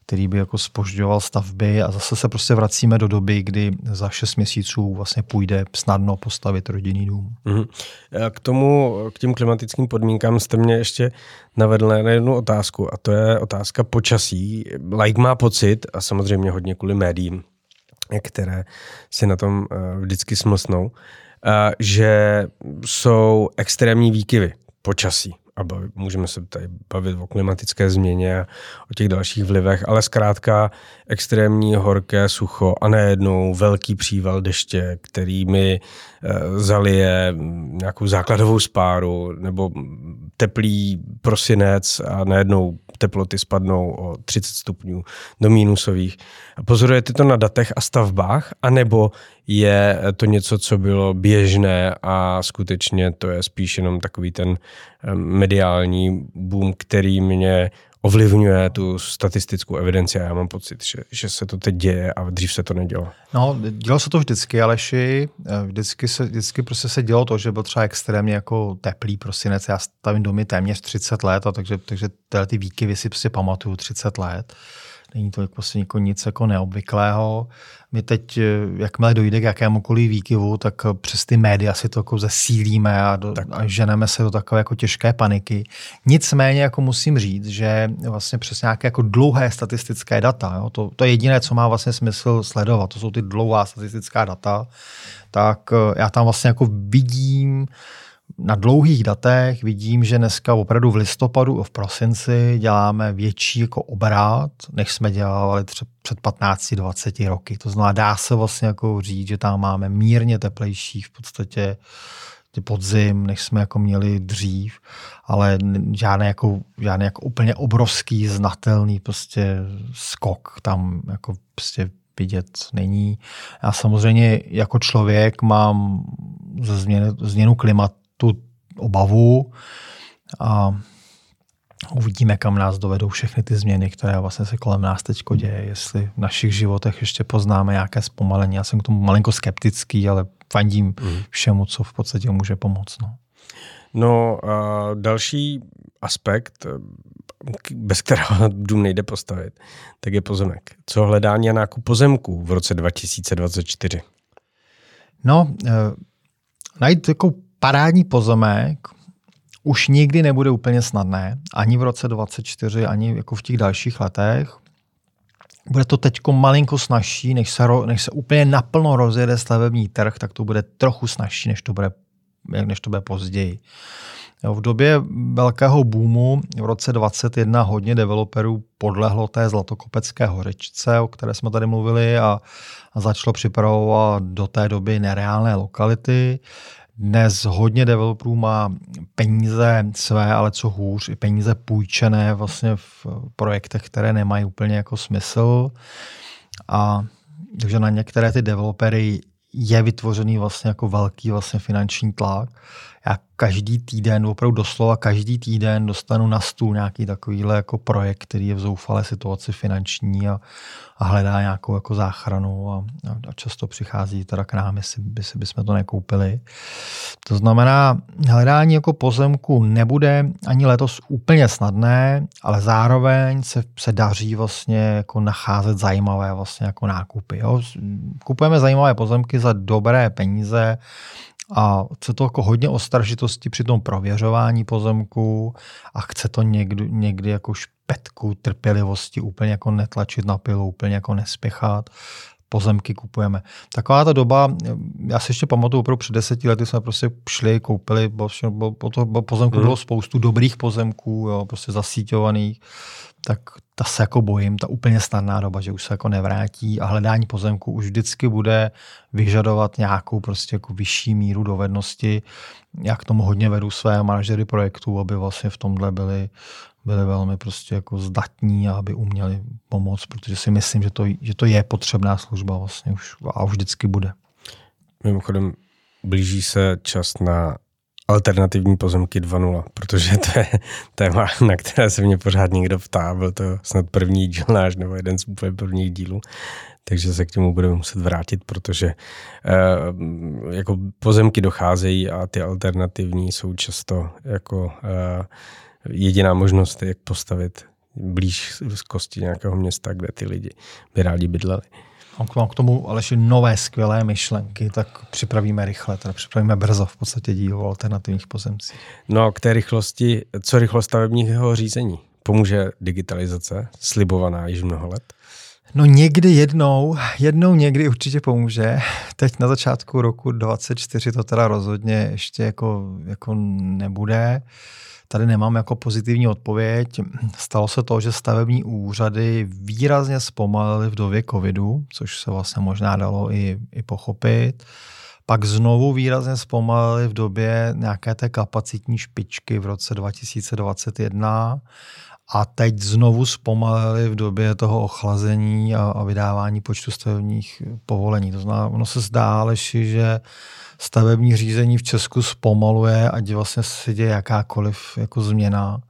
Speaker 2: který by jako spožďoval stavby a zase se prostě vracíme do doby, kdy za 6 měsíců vlastně půjde snadno postavit rodinný dům.
Speaker 1: Mm-hmm. K tomu, k těm klimatickým podmínkám jste mě ještě navedl na jednu otázku a to je otázka počasí. Like má pocit, a samozřejmě hodně kvůli médiím, které si na tom eh, vždycky smlsnou, eh, že jsou extrémní výkyvy počasí a baví, můžeme se tady bavit o klimatické změně a o těch dalších vlivech, ale zkrátka extrémní horké sucho a nejednou velký příval deště, který mi zalije nějakou základovou spáru nebo teplý prosinec a najednou teploty spadnou o 30 stupňů do mínusových. Pozorujete to na datech a stavbách, anebo je to něco, co bylo běžné a skutečně to je spíš jenom takový ten eh, mediální boom, který mě ovlivňuje tu statistickou evidenci a já mám pocit, že, že se to teď děje a dřív se to nedělo.
Speaker 2: No, dělo se to vždycky, Aleši. Eh, vždycky, se, vždycky prostě se dělo to, že byl třeba extrémně jako teplý prosinec. Já stavím domy téměř 30 let, a takže, takže tyhle ty výkyvy si prostě pamatuju 30 let. Není to prostě jako nic jako neobvyklého. My teď, eh, jakmile dojde k jakémukoliv výkyvu, tak eh, přes ty média si to jako zesílíme a, do, a ženeme se do takové jako těžké paniky. Nicméně jako musím říct, že vlastně přes nějaké jako dlouhé statistické data, jo, to, to je jediné, co má vlastně smysl sledovat, to jsou ty dlouhá statistická data, tak eh, já tam vlastně jako vidím na dlouhých datech vidím, že dneska opravdu v listopadu a v prosinci děláme větší jako obrát, než jsme dělali třeba před 15-20 roky. To znamená, dá se vlastně jako říct, že tam máme mírně teplejší v podstatě ty podzim, než jsme jako měli dřív, ale žádný jako, žádný jako úplně obrovský, znatelný prostě skok tam jako prostě vidět není. Já samozřejmě jako člověk mám ze změny, změnu klimatu tu obavu a uvidíme, kam nás dovedou všechny ty změny, které vlastně se kolem nás teď děje, jestli v našich životech ještě poznáme nějaké zpomalení. Já jsem k tomu malinko skeptický, ale fandím mm. všemu, co v podstatě může pomoct. No.
Speaker 1: No a další aspekt, bez kterého dům nejde postavit, tak je pozemek. Co hledání a nákup pozemků v roce 2024?
Speaker 2: No, e, najít jako parádní pozemek už nikdy nebude úplně snadné, ani v roce 2024, ani jako v těch dalších letech. Bude to teď malinko snažší, než se, než se úplně naplno rozjede stavební trh, tak to bude trochu snažší, než to bude, než to bude později. V době velkého boomu v roce 2021 hodně developerů podlehlo té zlatokopecké horečce, o které jsme tady mluvili, a, a začalo připravovat do té doby nereálné lokality. Dnes hodně developerů má peníze své, ale co hůř, i peníze půjčené vlastně v projektech, které nemají úplně jako smysl. A takže na některé ty developery je vytvořený vlastně jako velký vlastně finanční tlak já každý týden, opravdu doslova každý týden dostanu na stůl nějaký takovýhle jako projekt, který je v zoufalé situaci finanční a, a hledá nějakou jako záchranu a, a často přichází teda k nám, jestli by si bychom to nekoupili. To znamená, hledání jako pozemku nebude ani letos úplně snadné, ale zároveň se, se daří vlastně jako nacházet zajímavé vlastně jako nákupy. Jo. Kupujeme zajímavé pozemky za dobré peníze, a chce to jako hodně ostražitosti při tom prověřování pozemku a chce to někdy, někdy jako špetku trpělivosti úplně jako netlačit na pilu, úplně jako nespěchat pozemky kupujeme. Taková ta doba, já si ještě pamatuju, opravdu před deseti lety jsme prostě šli, koupili, bo, bo, bo, bo pozemku mm. bylo spoustu dobrých pozemků, jo, prostě zasíťovaných, tak ta se jako bojím, ta úplně snadná doba, že už se jako nevrátí a hledání pozemku už vždycky bude vyžadovat nějakou prostě jako vyšší míru dovednosti. Já k tomu hodně vedu své manažery projektů, aby vlastně v tomhle byli, byli velmi prostě jako zdatní a aby uměli pomoct, protože si myslím, že to, že to je potřebná služba vlastně už a už vždycky bude.
Speaker 1: Mimochodem, blíží se čas na alternativní pozemky 2.0, protože to je téma, na které se mě pořád někdo ptá. Byl to snad první díl náš, nebo jeden z úplně prvních dílů, takže se k němu budeme muset vrátit, protože uh, jako pozemky docházejí a ty alternativní jsou často jako uh, jediná možnost, jak postavit blíž z kosti nějakého města, kde ty lidi by rádi bydleli
Speaker 2: mám k tomu Aleši nové skvělé myšlenky, tak připravíme rychle, teda připravíme brzo v podstatě díl o alternativních pozemcích.
Speaker 1: No a k té rychlosti, co rychlost stavebního řízení? Pomůže digitalizace, slibovaná již mnoho let?
Speaker 2: No někdy jednou, jednou někdy určitě pomůže. Teď na začátku roku 2024 to teda rozhodně ještě jako, jako nebude. Tady nemám jako pozitivní odpověď. Stalo se to, že stavební úřady výrazně zpomalily v době covidu, což se vlastně možná dalo i, i pochopit. Pak znovu výrazně zpomalili v době nějaké té kapacitní špičky v roce 2021 a teď znovu zpomalili v době toho ochlazení a, a vydávání počtu stavebních povolení. To znamená, ono se zdá, Aleši, že stavební řízení v Česku zpomaluje, ať vlastně se děje jakákoliv jako změna.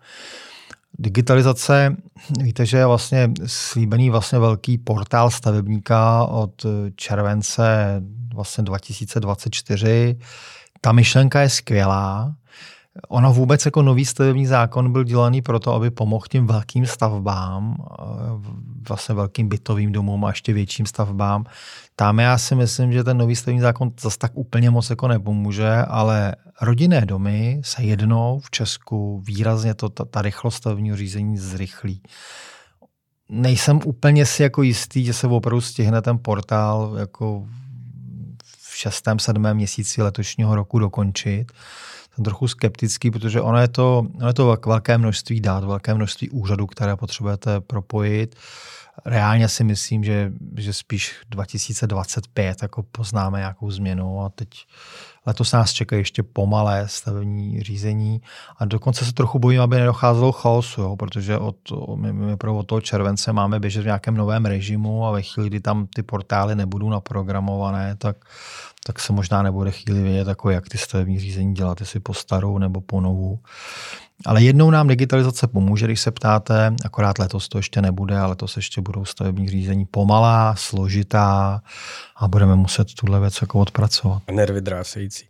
Speaker 2: Digitalizace, víte, že je vlastně slíbený vlastně velký portál stavebníka od července vlastně 2024. Ta myšlenka je skvělá, Ono vůbec jako nový stavební zákon byl dělaný proto, aby pomohl těm velkým stavbám, eh, vlastně velkým bytovým domům a ještě větším stavbám. Tam já si myslím, že ten nový stavební zákon zase tak úplně moc jako nepomůže, ale rodinné domy se jednou v Česku výrazně to, ta, ta rychlost stavebního řízení zrychlí. Nejsem úplně si jako jistý, že se opravdu stihne ten portál jako v šestém, sedmém měsíci letošního roku dokončit jsem trochu skeptický, protože ono je to, ono je to velké množství dát, velké množství úřadů, které potřebujete propojit. Reálně si myslím, že, že spíš 2025 jako poznáme nějakou změnu a teď letos nás čeká ještě pomalé stavební řízení a dokonce se trochu bojím, aby nedocházelo chaosu, jo, protože od, my, my od toho července máme běžet v nějakém novém režimu a ve chvíli, kdy tam ty portály nebudou naprogramované, tak tak se možná nebude chvíli vědět, jako jak ty stavební řízení dělat, jestli po starou nebo po novou. Ale jednou nám digitalizace pomůže, když se ptáte, akorát letos to ještě nebude, ale letos ještě budou stavební řízení pomalá, složitá a budeme muset tuhle věc jako odpracovat.
Speaker 1: Nervy drásající.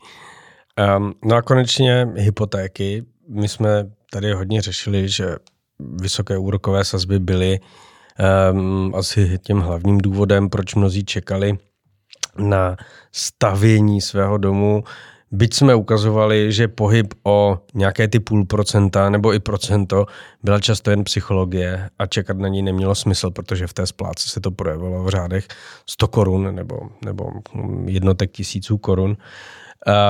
Speaker 1: Um, no a konečně hypotéky. My jsme tady hodně řešili, že vysoké úrokové sazby byly um, asi tím hlavním důvodem, proč mnozí čekali na stavění svého domu. Byť jsme ukazovali, že pohyb o nějaké ty půl procenta nebo i procento byla často jen psychologie a čekat na ní nemělo smysl, protože v té splátce se to projevilo v řádech 100 korun nebo, nebo jednotek tisíců korun.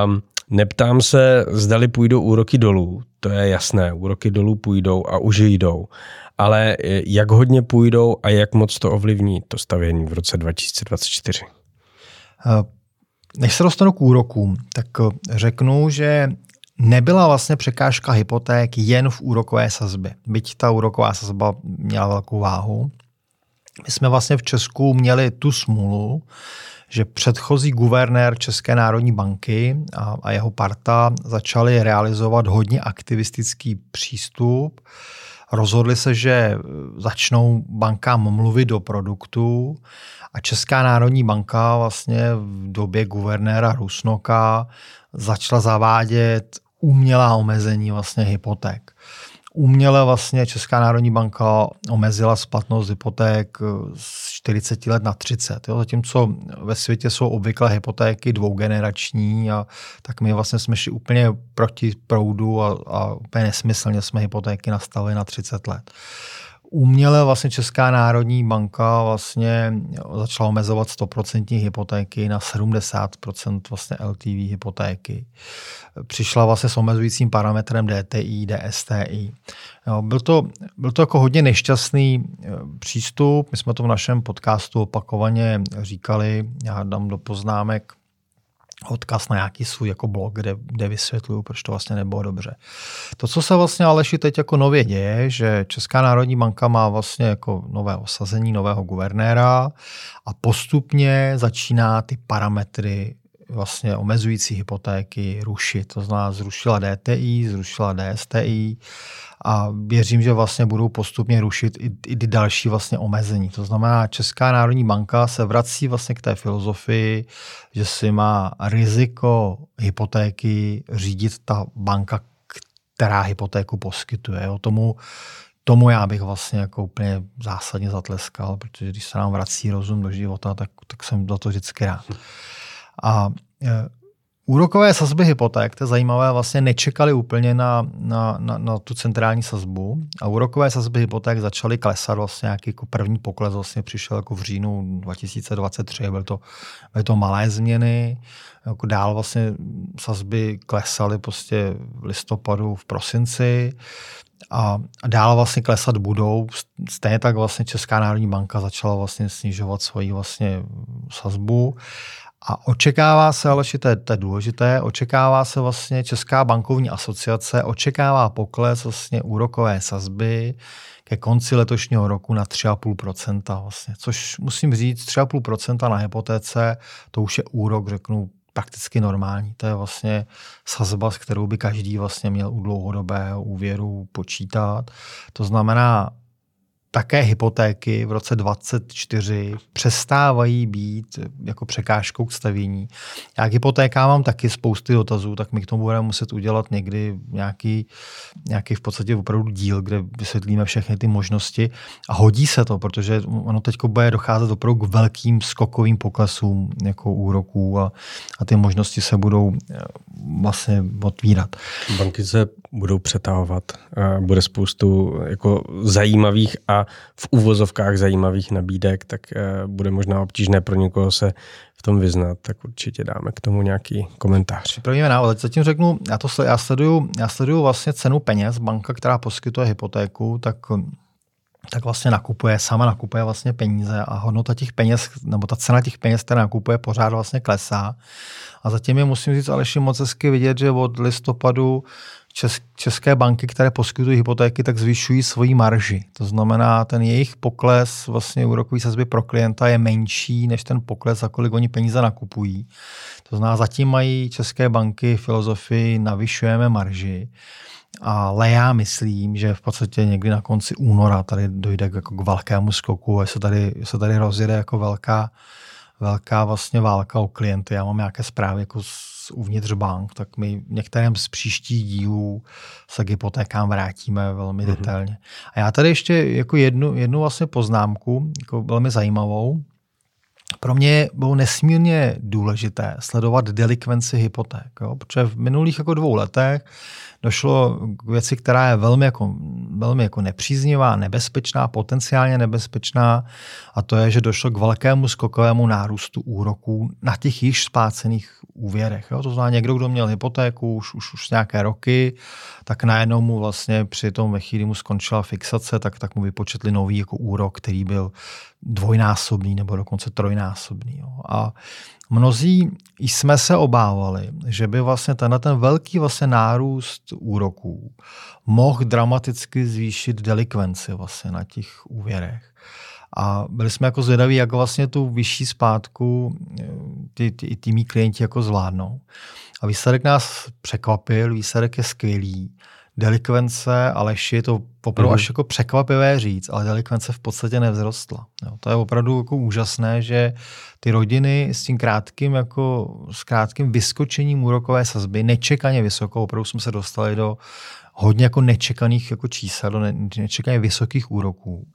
Speaker 1: Um, neptám se, zdali půjdou úroky dolů, to je jasné, úroky dolů půjdou a už jdou. Ale jak hodně půjdou a jak moc to ovlivní to stavění v roce 2024?
Speaker 2: Než se dostanu k úrokům, tak řeknu, že nebyla vlastně překážka hypoték jen v úrokové sazbě. Byť ta úroková sazba měla velkou váhu. My jsme vlastně v Česku měli tu smůlu, že předchozí guvernér České národní banky a, a jeho parta začali realizovat hodně aktivistický přístup. Rozhodli se, že začnou bankám mluvit do produktu a Česká národní banka vlastně v době guvernéra Rusnoka začala zavádět umělá omezení vlastně hypoték. Uměle vlastně Česká národní banka omezila splatnost hypoték z 40 let na 30. Jo? Zatímco ve světě jsou obvykle hypotéky dvougenerační, a tak my vlastně jsme šli úplně proti proudu a, a úplně nesmyslně jsme hypotéky nastavili na 30 let uměle vlastně Česká národní banka vlastně začala omezovat 100% hypotéky na 70% vlastně LTV hypotéky. Přišla vlastně s omezujícím parametrem DTI, DSTI. Jo, byl, to, byl to jako hodně nešťastný eh, přístup. My jsme to v našem podcastu opakovaně říkali. Já dám do poznámek odkaz na nějaký svůj jako blog, kde, kde vysvětluju, proč to vlastně nebylo dobře. To, co se vlastně Aleši teď jako nově děje, že Česká národní banka má vlastně jako nové osazení nového guvernéra a postupně začíná ty parametry vlastně omezující hypotéky rušit. To znamená, zrušila DTI, zrušila DSTI a věřím, že vlastně budou postupně rušit i, i další vlastně omezení. To znamená, Česká národní banka se vrací vlastně k té filozofii, že si má riziko hypotéky řídit ta banka, která hypotéku poskytuje. O tomu tomu já bych vlastně jako úplně zásadně zatleskal, protože když se nám vrací rozum do života, tak, tak jsem do to vždycky rád. A e, Úrokové sazby hypoték, to je zajímavé, vlastně nečekali úplně na, na, na, na tu centrální sazbu. A úrokové sazby hypoték začaly klesat vlastně nějaký jako první pokles vlastně přišel jako v říjnu 2023, byly to, byly to malé změny, jako dál vlastně sazby klesaly prostě v listopadu, v prosinci. A, dál vlastně klesat budou. Stejně tak vlastně Česká národní banka začala vlastně snižovat svoji vlastně sazbu a očekává se, ale to je, to je důležité, očekává se vlastně Česká bankovní asociace, očekává pokles vlastně úrokové sazby ke konci letošního roku na 3,5%. Vlastně, což musím říct, 3,5% na hypotéce, to už je úrok, řeknu, prakticky normální. To je vlastně sazba, s kterou by každý vlastně měl u dlouhodobého úvěru počítat. To znamená, také hypotéky v roce 2024 přestávají být jako překážkou k stavění. Já k hypotékám mám taky spousty dotazů, tak my k tomu budeme muset udělat někdy nějaký, nějaký v podstatě opravdu díl, kde vysvětlíme všechny ty možnosti a hodí se to, protože ono teď bude docházet opravdu k velkým skokovým poklesům jako úroků a, a ty možnosti se budou eh, vlastně otvírat.
Speaker 1: Banky se budou přetahovat, bude spoustu jako zajímavých a v uvozovkách zajímavých nabídek, tak eh, bude možná obtížné pro někoho se v tom vyznat, tak určitě dáme k tomu nějaký komentář.
Speaker 2: Připravíme návod. Zatím řeknu, já, to, já, sleduju, já sleduju vlastně cenu peněz. Banka, která poskytuje hypotéku, tak tak vlastně nakupuje, sama nakupuje vlastně peníze a hodnota těch peněz, nebo ta cena těch peněz, která nakupuje, pořád vlastně klesá. A zatím je, musím říct, Aleši, moc hezky vidět, že od listopadu české banky, které poskytují hypotéky, tak zvyšují svoji marži. To znamená, ten jejich pokles vlastně úrokový sazby pro klienta je menší než ten pokles, za kolik oni peníze nakupují. To znamená, zatím mají české banky filozofii navyšujeme marži. Ale já myslím, že v podstatě někdy na konci února tady dojde k, jako k velkému skoku, se tady, se tady rozjede jako velká, velká vlastně válka o klienty. Já mám nějaké zprávy jako z uvnitř bank, tak my v některém z příštích dílů se k hypotékám vrátíme velmi mm-hmm. detailně. A já tady ještě jako jednu, jednu vlastně poznámku, jako velmi zajímavou. Pro mě bylo nesmírně důležité sledovat delikvenci hypoték, jo? protože v minulých jako dvou letech došlo k věci, která je velmi jako, velmi jako nepříznivá, nebezpečná, potenciálně nebezpečná a to je, že došlo k velkému skokovému nárůstu úroků na těch již splácených úvěrech. Jo? To znamená, někdo, kdo měl hypotéku už, už, už nějaké roky, tak najednou mu vlastně při tom ve chvíli mu skončila fixace, tak, tak mu vypočetli nový jako úrok, který byl dvojnásobný nebo dokonce trojnásobný. Jo? A Mnozí jsme se obávali, že by vlastně tenhle ten velký vlastně nárůst úroků mohl dramaticky zvýšit delikvenci vlastně na těch úvěrech. A byli jsme jako zvědaví, jak vlastně tu vyšší zpátku eh, ty, ty, ty mý klienti jako zvládnou. A výsledek nás překvapil, výsledek je skvělý delikvence, Aleši, je to opravdu mm-hmm. až jako překvapivé říct, ale delikvence v podstatě nevzrostla. Jo, to je opravdu jako úžasné, že ty rodiny s tím krátkým, jako, s krátkým vyskočením úrokové sazby, nečekaně vysoko, opravdu jsme se dostali do hodně jako nečekaných jako čísel, do nečekaně vysokých úroků,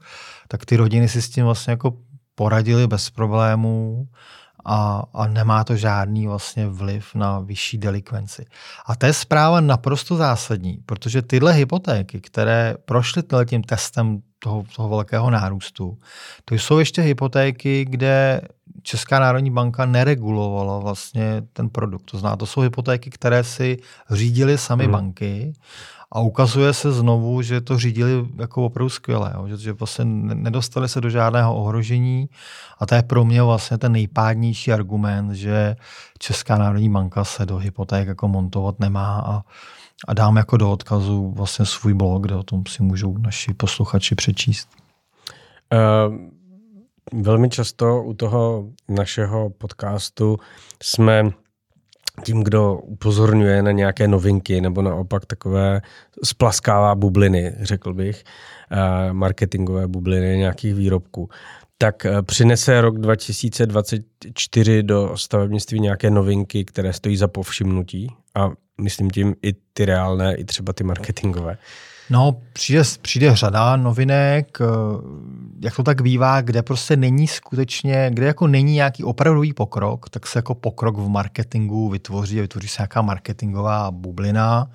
Speaker 2: tak ty rodiny si s tím vlastně jako poradili bez problémů a, a nemá to žádný vlastně vliv na vyšší delikvenci. A to je zpráva naprosto zásadní, protože tyhle hypotéky, které prošly tím testem toho, toho velkého nárůstu, to jsou ještě hypotéky, kde Česká národní banka neregulovala vlastně ten produkt. To znamená, to jsou hypotéky, které si řídily sami hmm. banky a ukazuje se znovu, že to řídili jako opravdu skvěle, jo? Že, že vlastně nedostali se do žádného ohrožení a to je pro mě vlastně ten nejpádnější argument, že Česká národní banka se do hypoték jako montovat nemá a, a dám jako do odkazu vlastně svůj blog, kde o tom si můžou naši posluchači přečíst.
Speaker 1: Uh, velmi často u toho našeho podcastu jsme tím, kdo upozorňuje na nějaké novinky nebo naopak takové splaskává bubliny, řekl bych, eh, marketingové bubliny nějakých výrobků, tak eh, přinese rok 2024 do stavebnictví nějaké novinky, které stojí za povšimnutí a myslím tím i ty reálné, i třeba ty marketingové.
Speaker 2: No, přijde, přijde řada novinek, eh, jak to tak bývá, kde prostě není skutečně, kde jako není nějaký opravdový pokrok, tak se jako pokrok v marketingu vytvoří, vytvoří se nějaká marketingová bublina.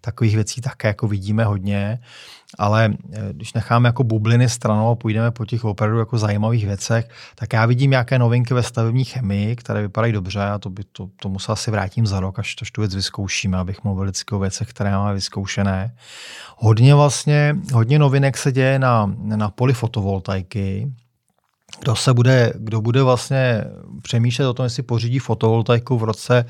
Speaker 2: Takových věcí také jako vidíme hodně ale eh, když necháme jako bubliny stranou a půjdeme po těch opravdu jako zajímavých věcech, tak já vidím nějaké novinky ve stavební chemii, které vypadají dobře a to by to, tomu se asi vrátím za rok, až, to tu věc vyzkoušíme, abych mluvil vždycky o věcech, které máme vyzkoušené. Hodně vlastně, hodně novinek se děje na, na poli fotovoltaiky, kdo se bude, kdo bude vlastně přemýšlet o tom, jestli pořídí fotovoltaiku v roce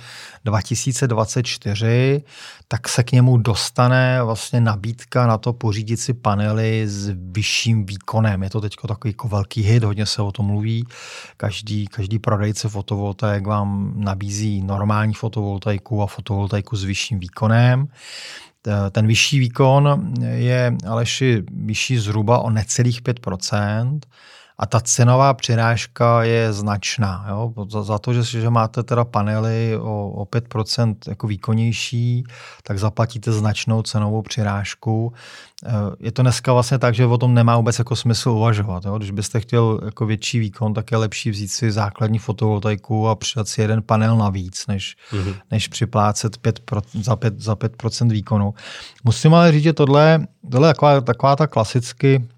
Speaker 2: 2024, tak se k němu dostane vlastně nabídka na to pořídit si panely s vyšším výkonem. Je to teď takový jako velký hit, hodně se o tom mluví. Každý, každý prodejce fotovoltaik vám nabízí normální fotovoltaiku a fotovoltaiku s vyšším výkonem. Ten vyšší výkon je Aleši vyšší zhruba o necelých 5 a ta cenová přirážka je značná. Jo? Za, za to, že, že máte teda panely o, o 5% jako výkonnější, tak zaplatíte značnou cenovou přirážku. Eh, je to dneska vlastně tak, že o tom nemá vůbec jako smysl uvažovat. Jo? Když byste chtěl jako větší výkon, tak je lepší vzít si základní fotovoltaiku a přidat si jeden panel navíc, než, mm-hmm. než připlácet 5 pro, za, 5, za 5% výkonu. Musím ale říct, že tohle, tohle je taková, taková ta klasicky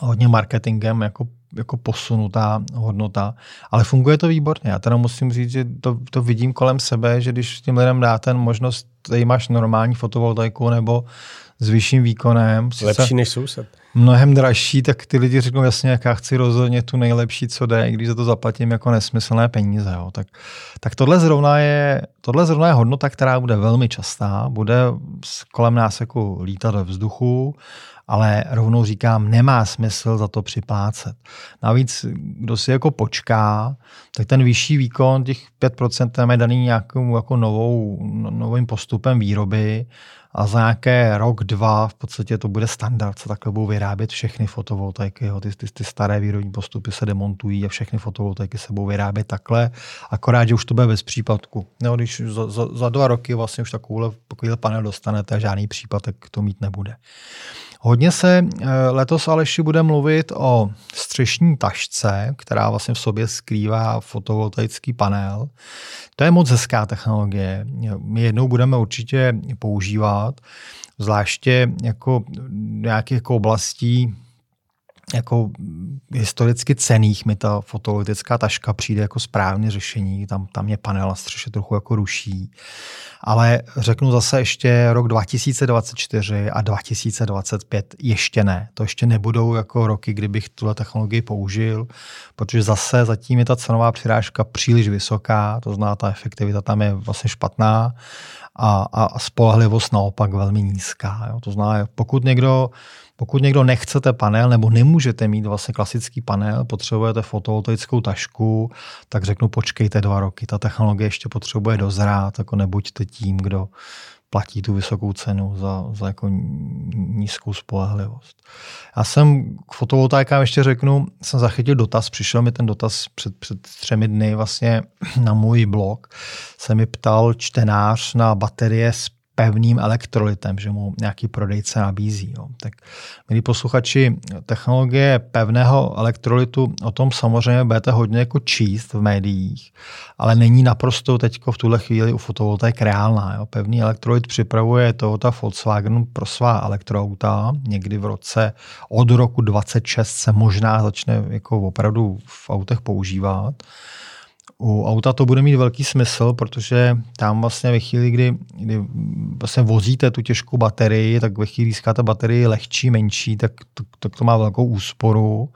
Speaker 2: hodně marketingem jako, jako posunutá hodnota, ale funguje to výborně. Já teda musím říct, že to, to vidím kolem sebe, že když těm lidem dáte možnost, tady máš normální fotovoltaiku nebo s vyšším výkonem.
Speaker 1: Lepší než soused.
Speaker 2: Mnohem dražší, tak ty lidi řeknou jasně, jak já chci rozhodně tu nejlepší, co jde, i když za to zaplatím jako nesmyslné peníze. Jo. Tak, tak tohle, zrovna je, tohle zrovna je hodnota, která bude velmi častá, bude kolem nás jako lítat ve vzduchu ale rovnou říkám, nemá smysl za to připlácet. Navíc, kdo si jako počká, tak ten vyšší výkon, těch 5% tam je daný nějakou jako novou, no, novým postupem výroby a za nějaké rok, dva v podstatě to bude standard, co takhle budou vyrábět všechny fotovoltaiky. Jo. Ty, ty, ty staré výrobní postupy se demontují a všechny fotovoltaiky se budou vyrábět takhle, akorát, že už to bude bez případku. No, když za, za, za dva roky vlastně už takovýhle, takovýhle panel dostanete, žádný případek to mít nebude. Hodně se eh, letos Aleši bude mluvit o střešní tašce, která vlastně v sobě skrývá fotovoltaický panel. To je moc hezká technologie. My jednou budeme určitě používat, zvláště jako nějakých jako oblastí, jako historicky cených mi ta fotovoltaická taška přijde jako správné řešení. Tam, tam mě panel střeše trochu jako ruší. Ale řeknu zase ještě rok 2024 a 2025 ještě ne. To ještě nebudou jako roky, kdybych tuhle technologii použil, protože zase zatím je ta cenová přirážka příliš vysoká, to zná ta efektivita tam je vlastně špatná a, a spolehlivost naopak velmi nízká. Jo. To znamená, pokud někdo pokud někdo nechcete panel nebo nemůžete mít vlastně klasický panel, potřebujete fotovoltaickou tašku, tak řeknu počkejte dva roky. Ta technologie ještě potřebuje dozrát, jako nebuďte tím, kdo platí tu vysokou cenu za, za jako nízkou spolehlivost. Já jsem k fotovoltaikám ještě řeknu, jsem zachytil dotaz, přišel mi ten dotaz před, před třemi dny vlastně [clears throat] na můj blog. Se mi ptal čtenář na baterie s pevným elektrolitem, že mu nějaký prodejce nabízí. Jo. Tak, milí posluchači, technologie pevného elektrolitu, o tom samozřejmě budete hodně jako číst v médiích, ale není naprosto teď v tuhle chvíli u fotovoltaik reálná. Jo. Pevný elektrolit připravuje Toyota Volkswagen pro svá elektroauta. Někdy v roce od roku 26 se možná začne jako opravdu v autech používat. U auta to bude mít velký smysl, protože tam vlastně ve chvíli, kdy, kdy vlastně vozíte tu těžkou baterii, tak ve chvíli získáte baterii lehčí, menší, tak to, tak to má velkou úsporu.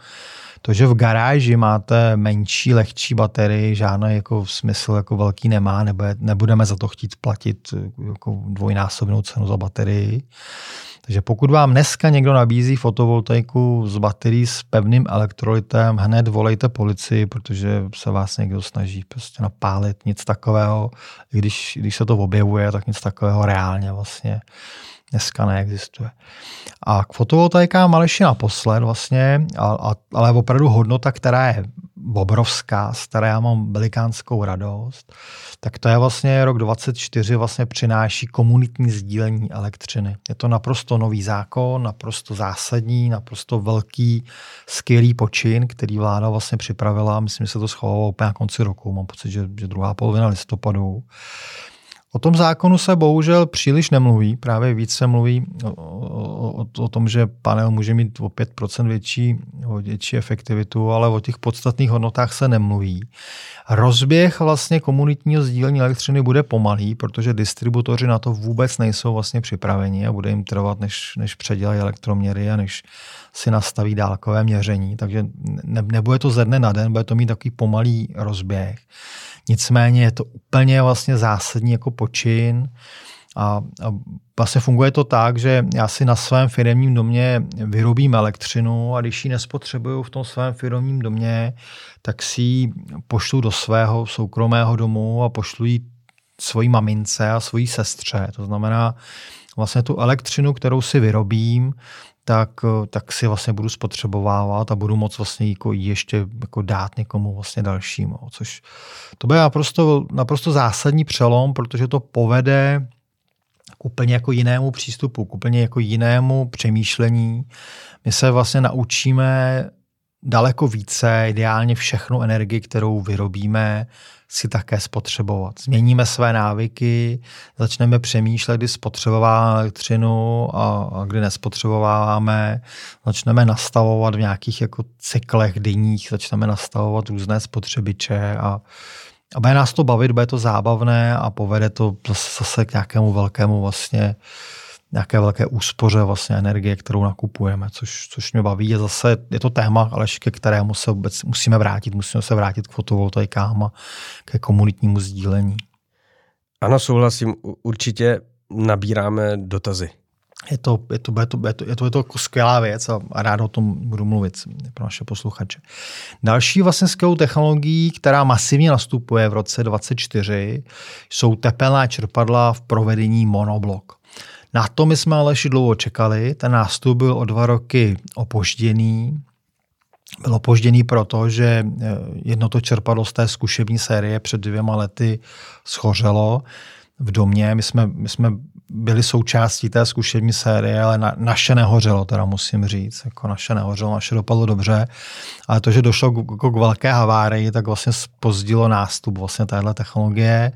Speaker 2: To, že v garáži máte menší, lehčí baterii, žádný jako smysl jako velký nemá, nebude, nebudeme za to chtít platit jako dvojnásobnou cenu za baterii. Takže pokud vám dneska někdo nabízí fotovoltaiku z baterií s pevným elektrolitem, hned volejte policii, protože se vás někdo snaží prostě napálit. Nic takového, když, když se to objevuje, tak nic takového reálně vlastně dneska neexistuje. A k fotovoltaikám ale ještě naposled vlastně, a, a, ale opravdu hodnota, která je obrovská, z které já mám velikánskou radost, tak to je vlastně rok 24 vlastně přináší komunitní sdílení elektřiny. Je to naprosto nový zákon, naprosto zásadní, naprosto velký, skvělý počin, který vláda vlastně připravila. Myslím, že se to schovalo úplně na konci roku. Mám pocit, že, že druhá polovina listopadu. O tom zákonu se bohužel příliš nemluví, právě víc se mluví o, o, o tom, že panel může mít o 5% větší, o větší efektivitu, ale o těch podstatných hodnotách se nemluví. Rozběh vlastně komunitního sdílení elektřiny bude pomalý, protože distributoři na to vůbec nejsou vlastně připraveni a bude jim trvat, než, než předělají elektroměry a než si nastaví dálkové měření. Takže ne, nebude to ze dne na den, bude to mít takový pomalý rozběh. Nicméně je to úplně vlastně zásadní jako počin a, a vlastně funguje to tak, že já si na svém firmním domě vyrobím elektřinu a když ji nespotřebuju v tom svém firmním domě, tak si ji pošlu do svého soukromého domu a pošlu ji svojí mamince a svojí sestře. To znamená, vlastně tu elektřinu, kterou si vyrobím, tak, eh, tak si vlastně budu spotřebovávat a budu moct vlastně jako ještě jako dát někomu vlastně dalšímu. Což to bude naprosto, naprosto zásadní přelom, protože to povede k úplně jako jinému přístupu, k úplně jako jinému přemýšlení. My se vlastně naučíme daleko více, ideálně všechnu energii, kterou vyrobíme, si také spotřebovat. Změníme své návyky, začneme přemýšlet, kdy spotřebováváme elektřinu a, a kdy nespotřebováváme. Začneme nastavovat v nějakých jako cyklech denních, začneme nastavovat různé spotřebiče a, a bude nás to bavit, bude to zábavné a povede to zase k nějakému velkému vlastně nějaké velké úspoře vlastně energie, kterou nakupujeme, což, což mě baví. Je zase je to téma, ale ke kterému se vůbec musíme vrátit. Musíme se vrátit k fotovoltaikám a ke komunitnímu sdílení.
Speaker 1: Ano, souhlasím. Určitě nabíráme dotazy.
Speaker 2: Je to, je to, je to, je to, je to, je to skvělá věc a, a rád o tom budu mluvit pro naše posluchače. Další vlastně skvělou technologií, která masivně nastupuje v roce 2024, jsou tepelná čerpadla v provedení monoblok. Na to my jsme ale dlouho čekali, ten nástup byl o dva roky opožděný, byl opožděný proto, že eh, jedno to čerpadlo z té zkušební série před dvěma lety schořelo v domě. My jsme, my jsme byli součástí té zkušební série, ale na, naše nehořelo, teda musím říct. Jako naše nehořelo, naše dopadlo dobře. Ale to, že došlo k, k, velké havárii, tak vlastně spozdilo nástup vlastně téhle technologie.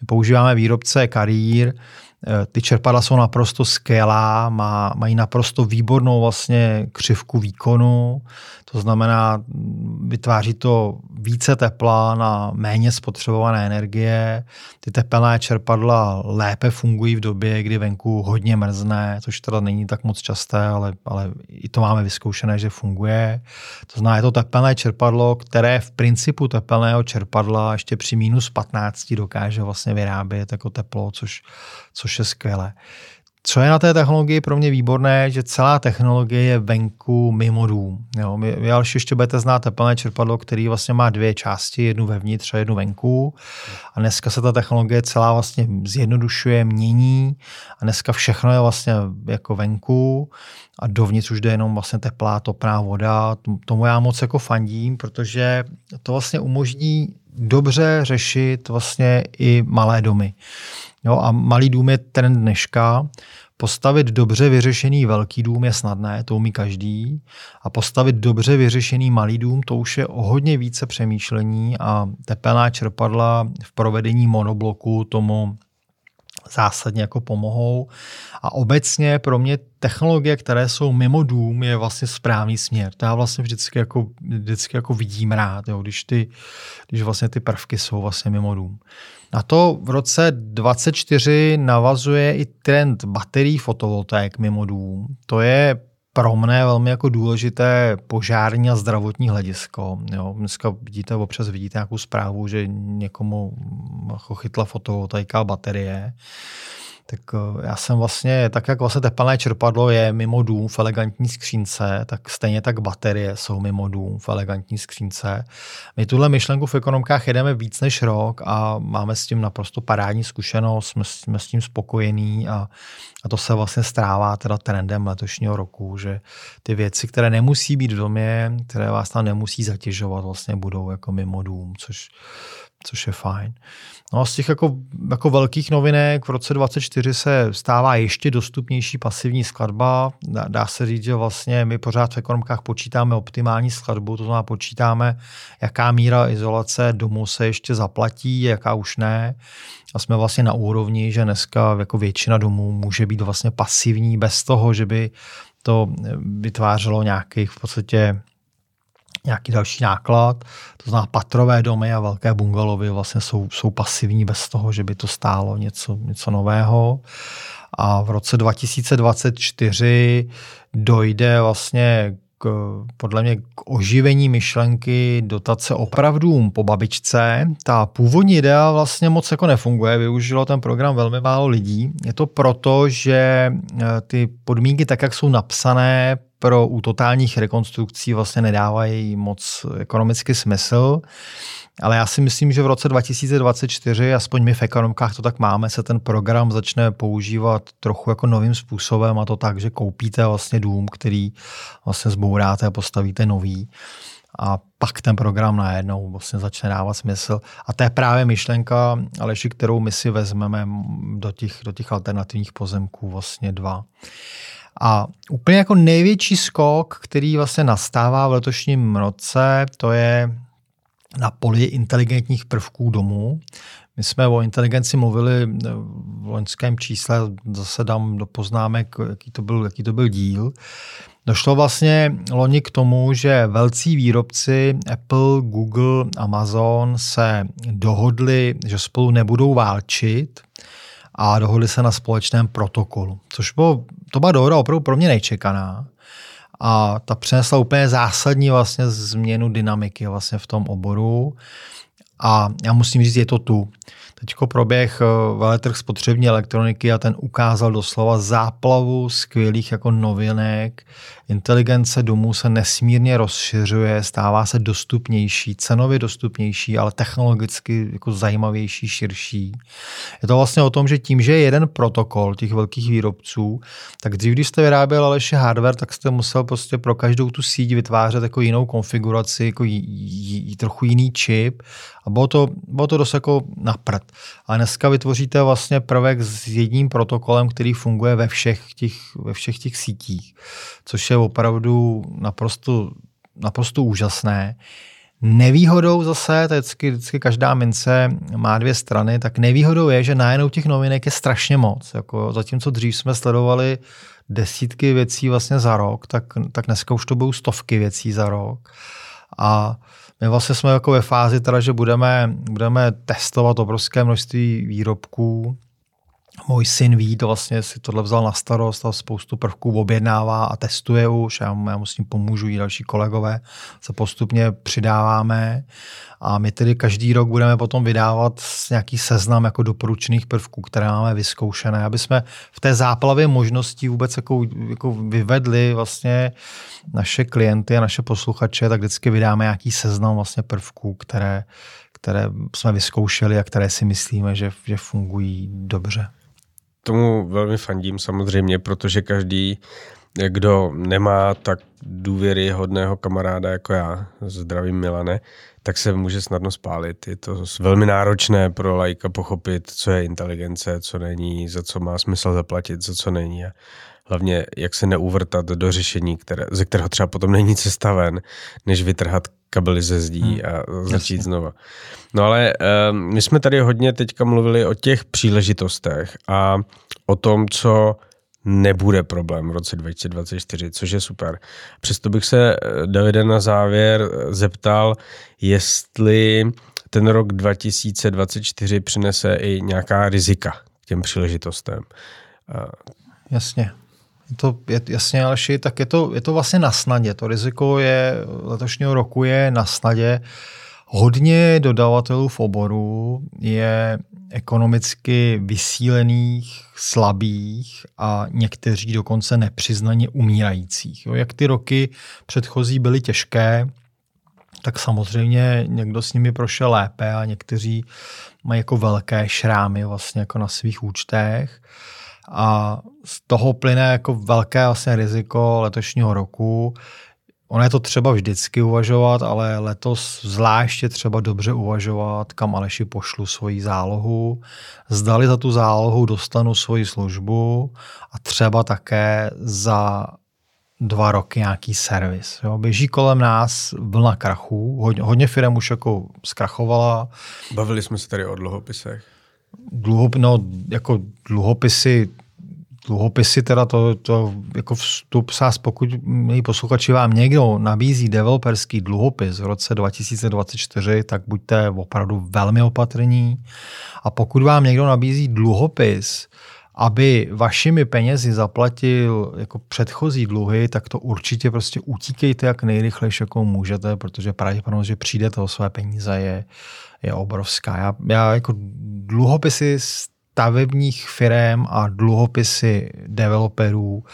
Speaker 2: My používáme výrobce Carrier, ty čerpadla jsou naprosto skvělá, má, mají naprosto výbornou vlastně křivku výkonu, to znamená, vytváří to více tepla na méně spotřebované energie. Ty tepelné čerpadla lépe fungují v době, kdy venku hodně mrzne, což teda není tak moc časté, ale, ale i to máme vyzkoušené, že funguje. To znamená, je to tepelné čerpadlo, které v principu tepelného čerpadla ještě při minus 15 dokáže vlastně vyrábět jako teplo, což, což je skvělé. Co je na té technologii pro mě výborné, že celá technologie je venku mimo dům. Jo, vy, vy ještě budete znát teplné čerpadlo, který vlastně má dvě části, jednu vevnitř a jednu venku. A dneska se ta technologie celá vlastně zjednodušuje, mění a dneska všechno je vlastně jako venku a dovnitř už jde jenom vlastně teplá, topná voda. Tomu já moc jako fandím, protože to vlastně umožní dobře řešit vlastně i malé domy. Jo, a malý dům je trend dneška. Postavit dobře vyřešený velký dům je snadné, to umí každý. A postavit dobře vyřešený malý dům, to už je o hodně více přemýšlení a tepelná čerpadla v provedení monobloku tomu zásadně jako pomohou. A obecně pro mě technologie, které jsou mimo dům, je vlastně správný směr. To já vlastně vždycky jako, vždycky jako vidím rád, jo, když, ty, když vlastně ty prvky jsou vlastně mimo dům. Na to v roce 2024 navazuje i trend baterií fotovoltaik mimo dům. To je pro mne velmi jako důležité požární a zdravotní hledisko. Jo, dneska vidíte, občas vidíte nějakou zprávu, že někomu chytla fotovoltaika a baterie tak eh, já jsem vlastně, tak jak vlastně tepelné čerpadlo je mimo dům v elegantní skřínce, tak stejně tak baterie jsou mimo dům v elegantní skřínce. My tuhle myšlenku v ekonomkách jedeme víc než rok a máme s tím naprosto parádní zkušenost, jsme, jsme s tím spokojení a, a to se vlastně strává teda trendem letošního roku, že ty věci, které nemusí být v domě, které vás tam nemusí zatěžovat, vlastně budou jako mimo dům, což což je fajn. No a z těch jako, jako velkých novinek v roce 2024 se stává ještě dostupnější pasivní skladba. Dá, dá se říct, že vlastně my pořád v ekonomkách počítáme optimální skladbu, to znamená počítáme, jaká míra izolace domu se ještě zaplatí, jaká už ne. A jsme vlastně na úrovni, že dneska jako většina domů může být vlastně pasivní bez toho, že by to vytvářelo nějakých v podstatě nějaký další náklad. To znamená patrové domy a velké bungalovy vlastně jsou, jsou pasivní bez toho, že by to stálo něco, něco nového. A v roce 2024 dojde vlastně k, podle mě k oživení myšlenky dotace opravdům po babičce. Ta původní idea vlastně moc jako nefunguje, využilo ten program velmi málo lidí. Je to proto, že eh, ty podmínky, tak jak jsou napsané, pro u totálních rekonstrukcí vlastně nedávají moc ekonomický smysl. Ale já si myslím, že v roce 2024, aspoň my v ekonomkách to tak máme, se ten program začne používat trochu jako novým způsobem a to tak, že koupíte vlastně dům, který vlastně zbouráte a postavíte nový a pak ten program najednou vlastně začne dávat smysl. A to je právě myšlenka, Aleši, kterou my si vezmeme do těch, do těch alternativních pozemků vlastně dva. A úplně jako největší skok, který vlastně nastává v letošním roce, to je na poli inteligentních prvků domů. My jsme o inteligenci mluvili v loňském čísle, zase dám do poznámek, jaký to byl, jaký to byl díl. Došlo vlastně loni k tomu, že velcí výrobci Apple, Google, Amazon se dohodli, že spolu nebudou válčit a dohodli se na společném protokolu, což bylo, to byla dohoda opravdu pro mě nečekaná. A ta přinesla úplně zásadní vlastně změnu dynamiky vlastně v tom oboru. A já musím říct, je to tu. Teďko proběh eh, veletrh spotřební elektroniky a ten ukázal doslova záplavu skvělých jako novinek. Inteligence domů se nesmírně rozšiřuje, stává se dostupnější, cenově dostupnější, ale technologicky jako zajímavější, širší. Je to vlastně o tom, že tím, že je jeden protokol těch velkých výrobců, tak dřív, když jste vyráběl ale ještě hardware, tak jste musel prostě pro každou tu síť vytvářet jako jinou konfiguraci, jako j, j, trochu jiný čip a bylo to, bylo to dost jako napřed. A dneska vytvoříte vlastně prvek s jedním protokolem, který funguje ve všech těch, ve všech těch sítích, což je opravdu naprosto, naprosto úžasné. Nevýhodou zase, to je vždycky, vždycky každá mince má dvě strany, tak nevýhodou je, že najednou těch novinek je strašně moc. Jako zatímco dřív jsme sledovali desítky věcí vlastně za rok, tak, tak dneska už to budou stovky věcí za rok. A my vlastně jsme jako ve fázi, teda, že budeme, budeme testovat obrovské množství výrobků. Můj syn ví, to vlastně si tohle vzal na starost a spoustu prvků objednává a testuje už. Já mu, já mu s tím pomůžu i další kolegové. Se postupně přidáváme a my tedy každý rok budeme potom vydávat nějaký seznam jako doporučených prvků, které máme vyzkoušené, aby jsme v té záplavě možností vůbec jako, jako vyvedli vlastně naše klienty a naše posluchače, tak vždycky vydáme nějaký seznam vlastně prvků, které, které jsme vyzkoušeli a které si myslíme, že, že fungují dobře.
Speaker 1: Tomu velmi fandím samozřejmě, protože každý kdo nemá tak důvěryhodného kamaráda jako já, zdravím Milane, tak se může snadno spálit. Je to velmi náročné pro lajka pochopit, co je inteligence, co není, za co má smysl zaplatit, za co není. Hlavně, jak se neuvrtat do řešení, které, ze kterého třeba potom není cesta ven, než vytrhat kabely ze zdí hmm. a začít Jasně. znova. No ale uh, my jsme tady hodně teďka mluvili o těch příležitostech a o tom, co nebude problém v roce 2024, což je super. Přesto bych se eh, Davide na závěr eh, zeptal, jestli ten rok 2024 přinese i nějaká rizika k těm příležitostem.
Speaker 2: Jasně. To, je, jasně, Aleši, tak je to, je to vlastně na snadě. To riziko je letošního roku je na snadě. Hodně dodavatelů v oboru je ekonomicky vysílených, slabých a někteří dokonce nepřiznaně umírajících. Jo, jak ty roky předchozí byly těžké, tak samozřejmě někdo s nimi prošel lépe a někteří mají jako velké šrámy vlastně jako na svých účtech. A z toho plyne jako velké vlastně riziko letošního roku, Ono je to třeba vždycky uvažovat, ale letos zvláště třeba dobře uvažovat, kam Aleši pošlu svoji zálohu, zdali za tu zálohu dostanu svoji službu a třeba také za dva roky nějaký servis. Jo. Běží kolem nás vlna krachů, hodně, hodně firm už jako zkrachovala.
Speaker 1: Bavili jsme se tady o dluhopisech.
Speaker 2: Dluhop, no, jako dluhopisy dluhopisy, teda to, to jako vstup sás, pokud milí posluchači vám někdo nabízí developerský dluhopis v roce 2024, tak buďte opravdu velmi opatrní. A pokud vám někdo nabízí dluhopis, aby vašimi penězi zaplatil jako předchozí dluhy, tak to určitě prostě utíkejte jak nejrychleji, jako můžete, protože pravděpodobnost, že přijdete o své peníze, je, je obrovská. Já, já jako dluhopisy stavebních firm a dluhopisy developerů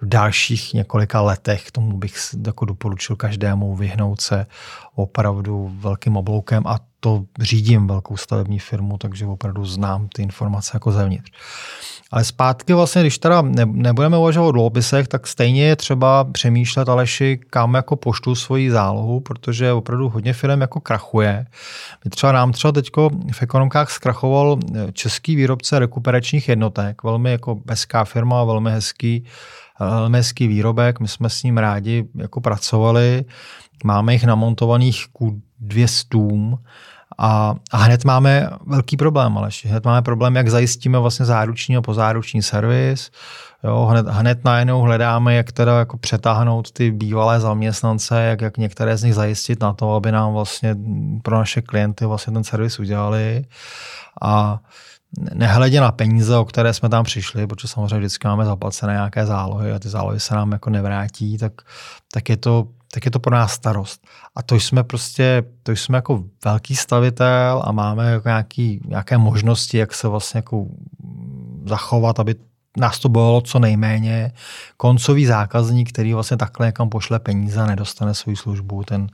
Speaker 2: v dalších několika letech. Tomu bych jako doporučil každému vyhnout se opravdu velkým obloukem a to řídím velkou stavební firmu, takže opravdu znám ty informace jako zevnitř. Ale zpátky vlastně, když teda nebudeme uvažovat o dluhopisech, tak stejně je třeba přemýšlet, Aleši, kam jako poštu svoji zálohu, protože opravdu hodně firm jako krachuje. My třeba nám třeba teďko v ekonomkách zkrachoval eh, český výrobce rekuperačních jednotek, velmi jako hezká firma, velmi hezký, hezký výrobek, my jsme s ním rádi jako pracovali, máme jich namontovaných ku 200 a, a hned máme velký problém, ale hned máme problém, jak zajistíme vlastně záruční a pozáruční servis. Jo, hned, hned najednou hledáme, jak teda jako přetáhnout ty bývalé zaměstnance, jak, jak některé z nich zajistit na to, aby nám vlastně pro naše klienty vlastně ten servis udělali. A nehledě na peníze, o které jsme tam přišli, protože samozřejmě vždycky máme zaplacené nějaké zálohy a ty zálohy se nám jako nevrátí, tak, tak je to tak je to pro nás starost. A to jsme prostě, to jsme jako velký stavitel a máme jako nějaký, nějaké možnosti, jak se vlastně jako zachovat, aby nás to bylo co nejméně. Koncový zákazník, který vlastně takhle někam pošle peníze a nedostane svou službu, ten,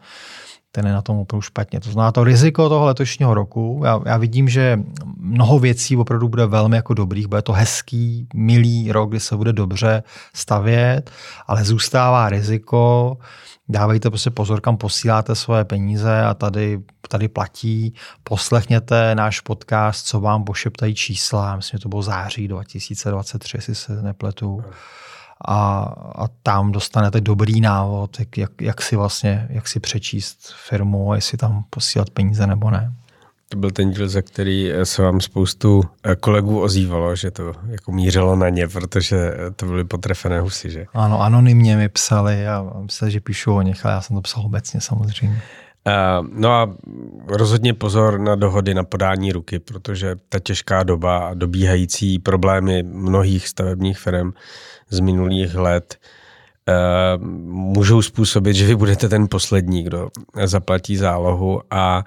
Speaker 2: ten je na tom opravdu špatně. To znamená to riziko toho letošního roku. Já, já vidím, že mnoho věcí opravdu bude velmi jako dobrých. Bude to hezký, milý rok, kdy se bude dobře stavět, ale zůstává riziko. Dávejte prostě pozor, kam posíláte svoje peníze a tady, tady platí. Poslechněte náš podcast, co vám pošeptají čísla. Myslím, že to bylo září 2023, jestli se nepletu a, a tam dostanete dobrý návod, jak, jak, jak, si vlastně, jak si přečíst firmu, jestli tam posílat peníze nebo ne.
Speaker 1: To byl ten díl, za který se vám spoustu eh, kolegů ozývalo, že to jako mířilo na ně, protože to byly potrefené husy, že?
Speaker 2: Ano, anonymně mi psali a mysleli, že píšu o nich, ale já jsem to psal obecně samozřejmě.
Speaker 1: Uh, no a rozhodně pozor na dohody na podání ruky, protože ta těžká doba a dobíhající problémy mnohých stavebních firm z minulých let uh, můžou způsobit, že vy budete ten poslední, kdo zaplatí zálohu a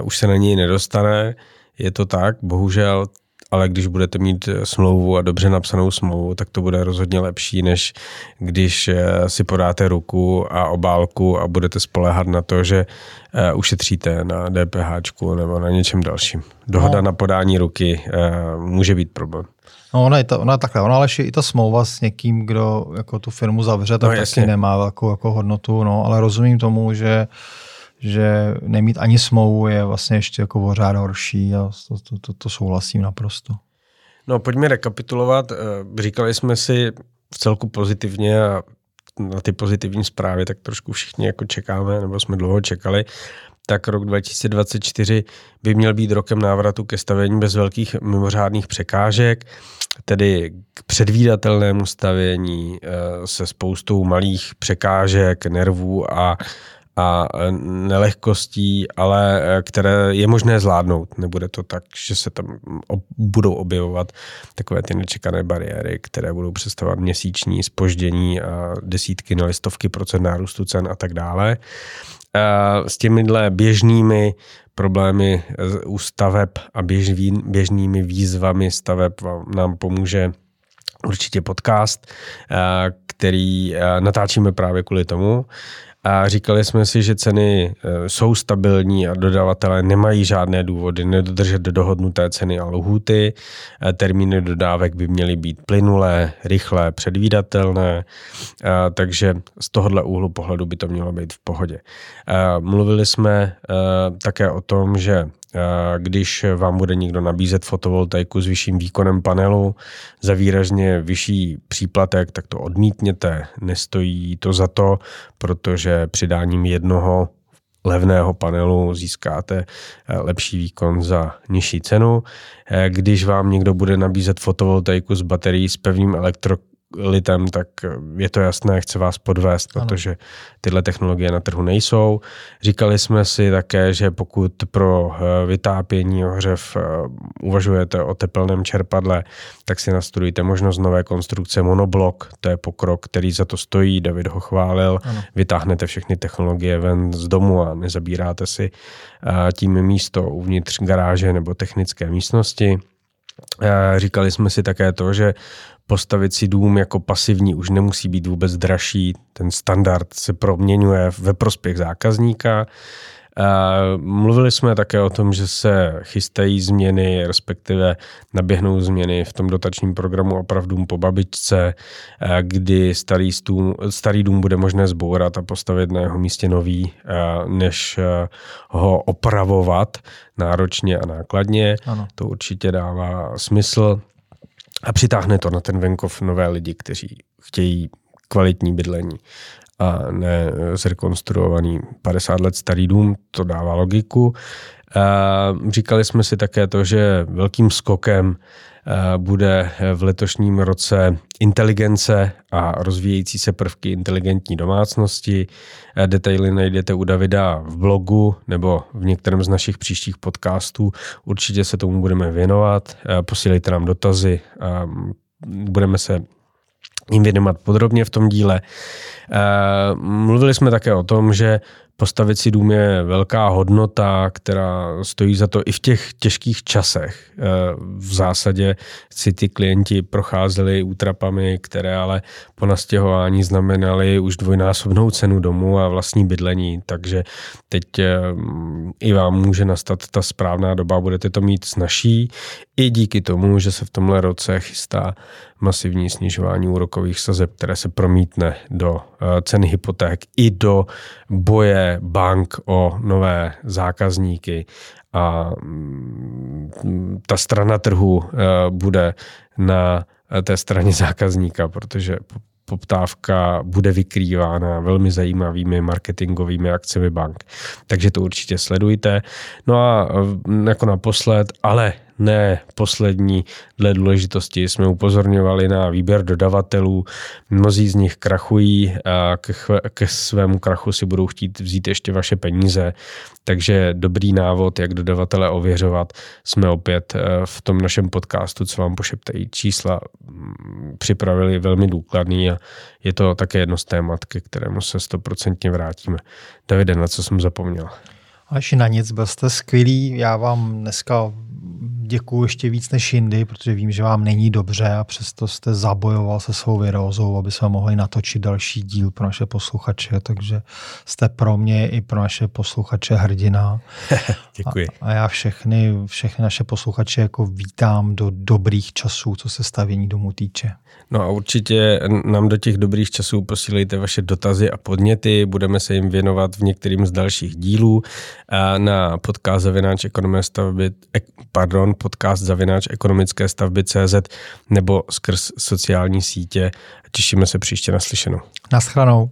Speaker 1: uh, už se na něj nedostane. Je to tak, bohužel ale když budete mít smlouvu a dobře napsanou smlouvu, tak to bude rozhodně lepší, než když eh, si podáte ruku a obálku a budete spolehat na to, že eh, ušetříte na DPH nebo na něčem dalším. Dohoda no. na podání ruky eh, může být problém.
Speaker 2: No ona je, to, ona je takhle, ona ale i ta smlouva s někým, kdo jako tu firmu zavře, tak no, taky nemá velkou jako hodnotu, no, ale rozumím tomu, že že nemít ani smlouvu je vlastně ještě jako pořád horší a to, to, to, to souhlasím naprosto.
Speaker 1: No pojďme rekapitulovat. Eh, říkali jsme si v celku pozitivně a na ty pozitivní zprávy tak trošku všichni jako čekáme, nebo jsme dlouho čekali, tak rok 2024 by měl být rokem návratu ke stavení bez velkých mimořádných překážek, tedy k předvídatelnému stavění eh, se spoustou malých překážek, nervů a a e, nelehkostí, ale e, které je možné zvládnout. Nebude to tak, že se tam budou objevovat takové ty nečekané bariéry, které budou představovat měsíční spoždění a desítky na listovky procent nárůstu cen a tak dále. E, s těmihle běžnými problémy u staveb a běžnými výzvami staveb nám pomůže určitě podcast, který natáčíme právě kvůli tomu. A říkali jsme si, že ceny e, jsou stabilní a dodavatelé nemají žádné důvody nedodržet dohodnuté ceny a lhuty. E, termíny dodávek by měly být plynulé, rychlé, předvídatelné, e, takže z tohohle úhlu pohledu by to mělo být v pohodě. Mluvili jsme také o tom, že když vám bude někdo nabízet fotovoltaiku s vyšším výkonem panelu za výrazně vyšší příplatek, tak to odmítněte. Nestojí to za to, protože přidáním jednoho levného panelu získáte eh, lepší výkon za nižší cenu. Eh, když vám někdo bude nabízet fotovoltaiku s baterií s pevným elektro litem, tak je to jasné, chce vás podvést, protože tyhle technologie na trhu nejsou. Říkali jsme si také, že pokud pro eh, vytápění ohřev eh, uvažujete o teplném čerpadle, tak si nastudujte možnost nové konstrukce monoblok, to je pokrok, který za to stojí, David ho chválil, ano. vytáhnete všechny technologie ven z domu a nezabíráte si eh, tím místo uvnitř garáže nebo technické místnosti. Říkali jsme si také to, že postavit si dům jako pasivní už nemusí být vůbec dražší. Ten standard se proměňuje ve prospěch zákazníka. Mluvili jsme také o tom, že se chystají změny, respektive naběhnou změny v tom dotačním programu Opravdu po babičce, kdy starý, stům, starý dům bude možné zbourat a postavit na jeho místě nový, než ho opravovat náročně a nákladně. Ano. To určitě dává smysl a přitáhne to na ten venkov nové lidi, kteří chtějí kvalitní bydlení a ne zrekonstruovaný 50 let starý dům, to dává logiku. Říkali jsme si také to, že velkým skokem bude v letošním roce inteligence a rozvíjející se prvky inteligentní domácnosti. Detaily najdete u Davida v blogu nebo v některém z našich příštích podcastů. Určitě se tomu budeme věnovat. Posílejte nám dotazy budeme se jim věnovat podrobně v tom díle. Mluvili jsme také o tom, že Postavit si dům je velká hodnota, která stojí za to i v těch těžkých časech. Eh, v zásadě si ty klienti procházeli útrapami, které ale po nastěhování znamenaly už dvojnásobnou cenu domu a vlastní bydlení, takže teď eh, i vám může nastat ta správná doba, budete to mít snažší i díky tomu, že se v tomhle roce chystá masivní snižování úrokových sazeb, které se promítne do eh, ceny hypoték i do boje bank o nové zákazníky a mm, ta strana trhu eh, bude na té straně zákazníka, protože poptávka bude vykrývána velmi zajímavými marketingovými akcemi bank. Takže to určitě sledujte. No a eh, jako naposled, ale ne poslední dle důležitosti jsme upozorňovali na výběr dodavatelů. Mnozí z nich krachují a ke, ke svému krachu si budou chtít vzít ještě vaše peníze. Takže dobrý návod, jak dodavatele ověřovat, jsme opět eh, v tom našem podcastu, co vám pošeptají čísla, mm, připravili velmi důkladný a je to také jedno z témat, ke kterému se stoprocentně vrátíme. Davide, na co jsem zapomněl?
Speaker 2: Až na nic, byl jste skvělý. Já vám dneska děkuji ještě víc než jindy, protože vím, že vám není dobře a přesto jste zabojoval se svou virózou, aby jsme mohli natočit další díl pro naše posluchače, takže jste pro mě i pro naše posluchače hrdina. [laughs]
Speaker 1: děkuji.
Speaker 2: A, a já všechny, všechny naše posluchače jako vítám do dobrých časů, co se stavění domů týče.
Speaker 1: No a určitě nám do těch dobrých časů posílejte vaše dotazy a podněty, budeme se jim věnovat v některým z dalších dílů na podcast zavináč ekonomé stavby, podcast zavináč ekonomické stavby CZ nebo skrz sociální sítě. Těšíme se příště naslyšenou.
Speaker 2: Naschranou.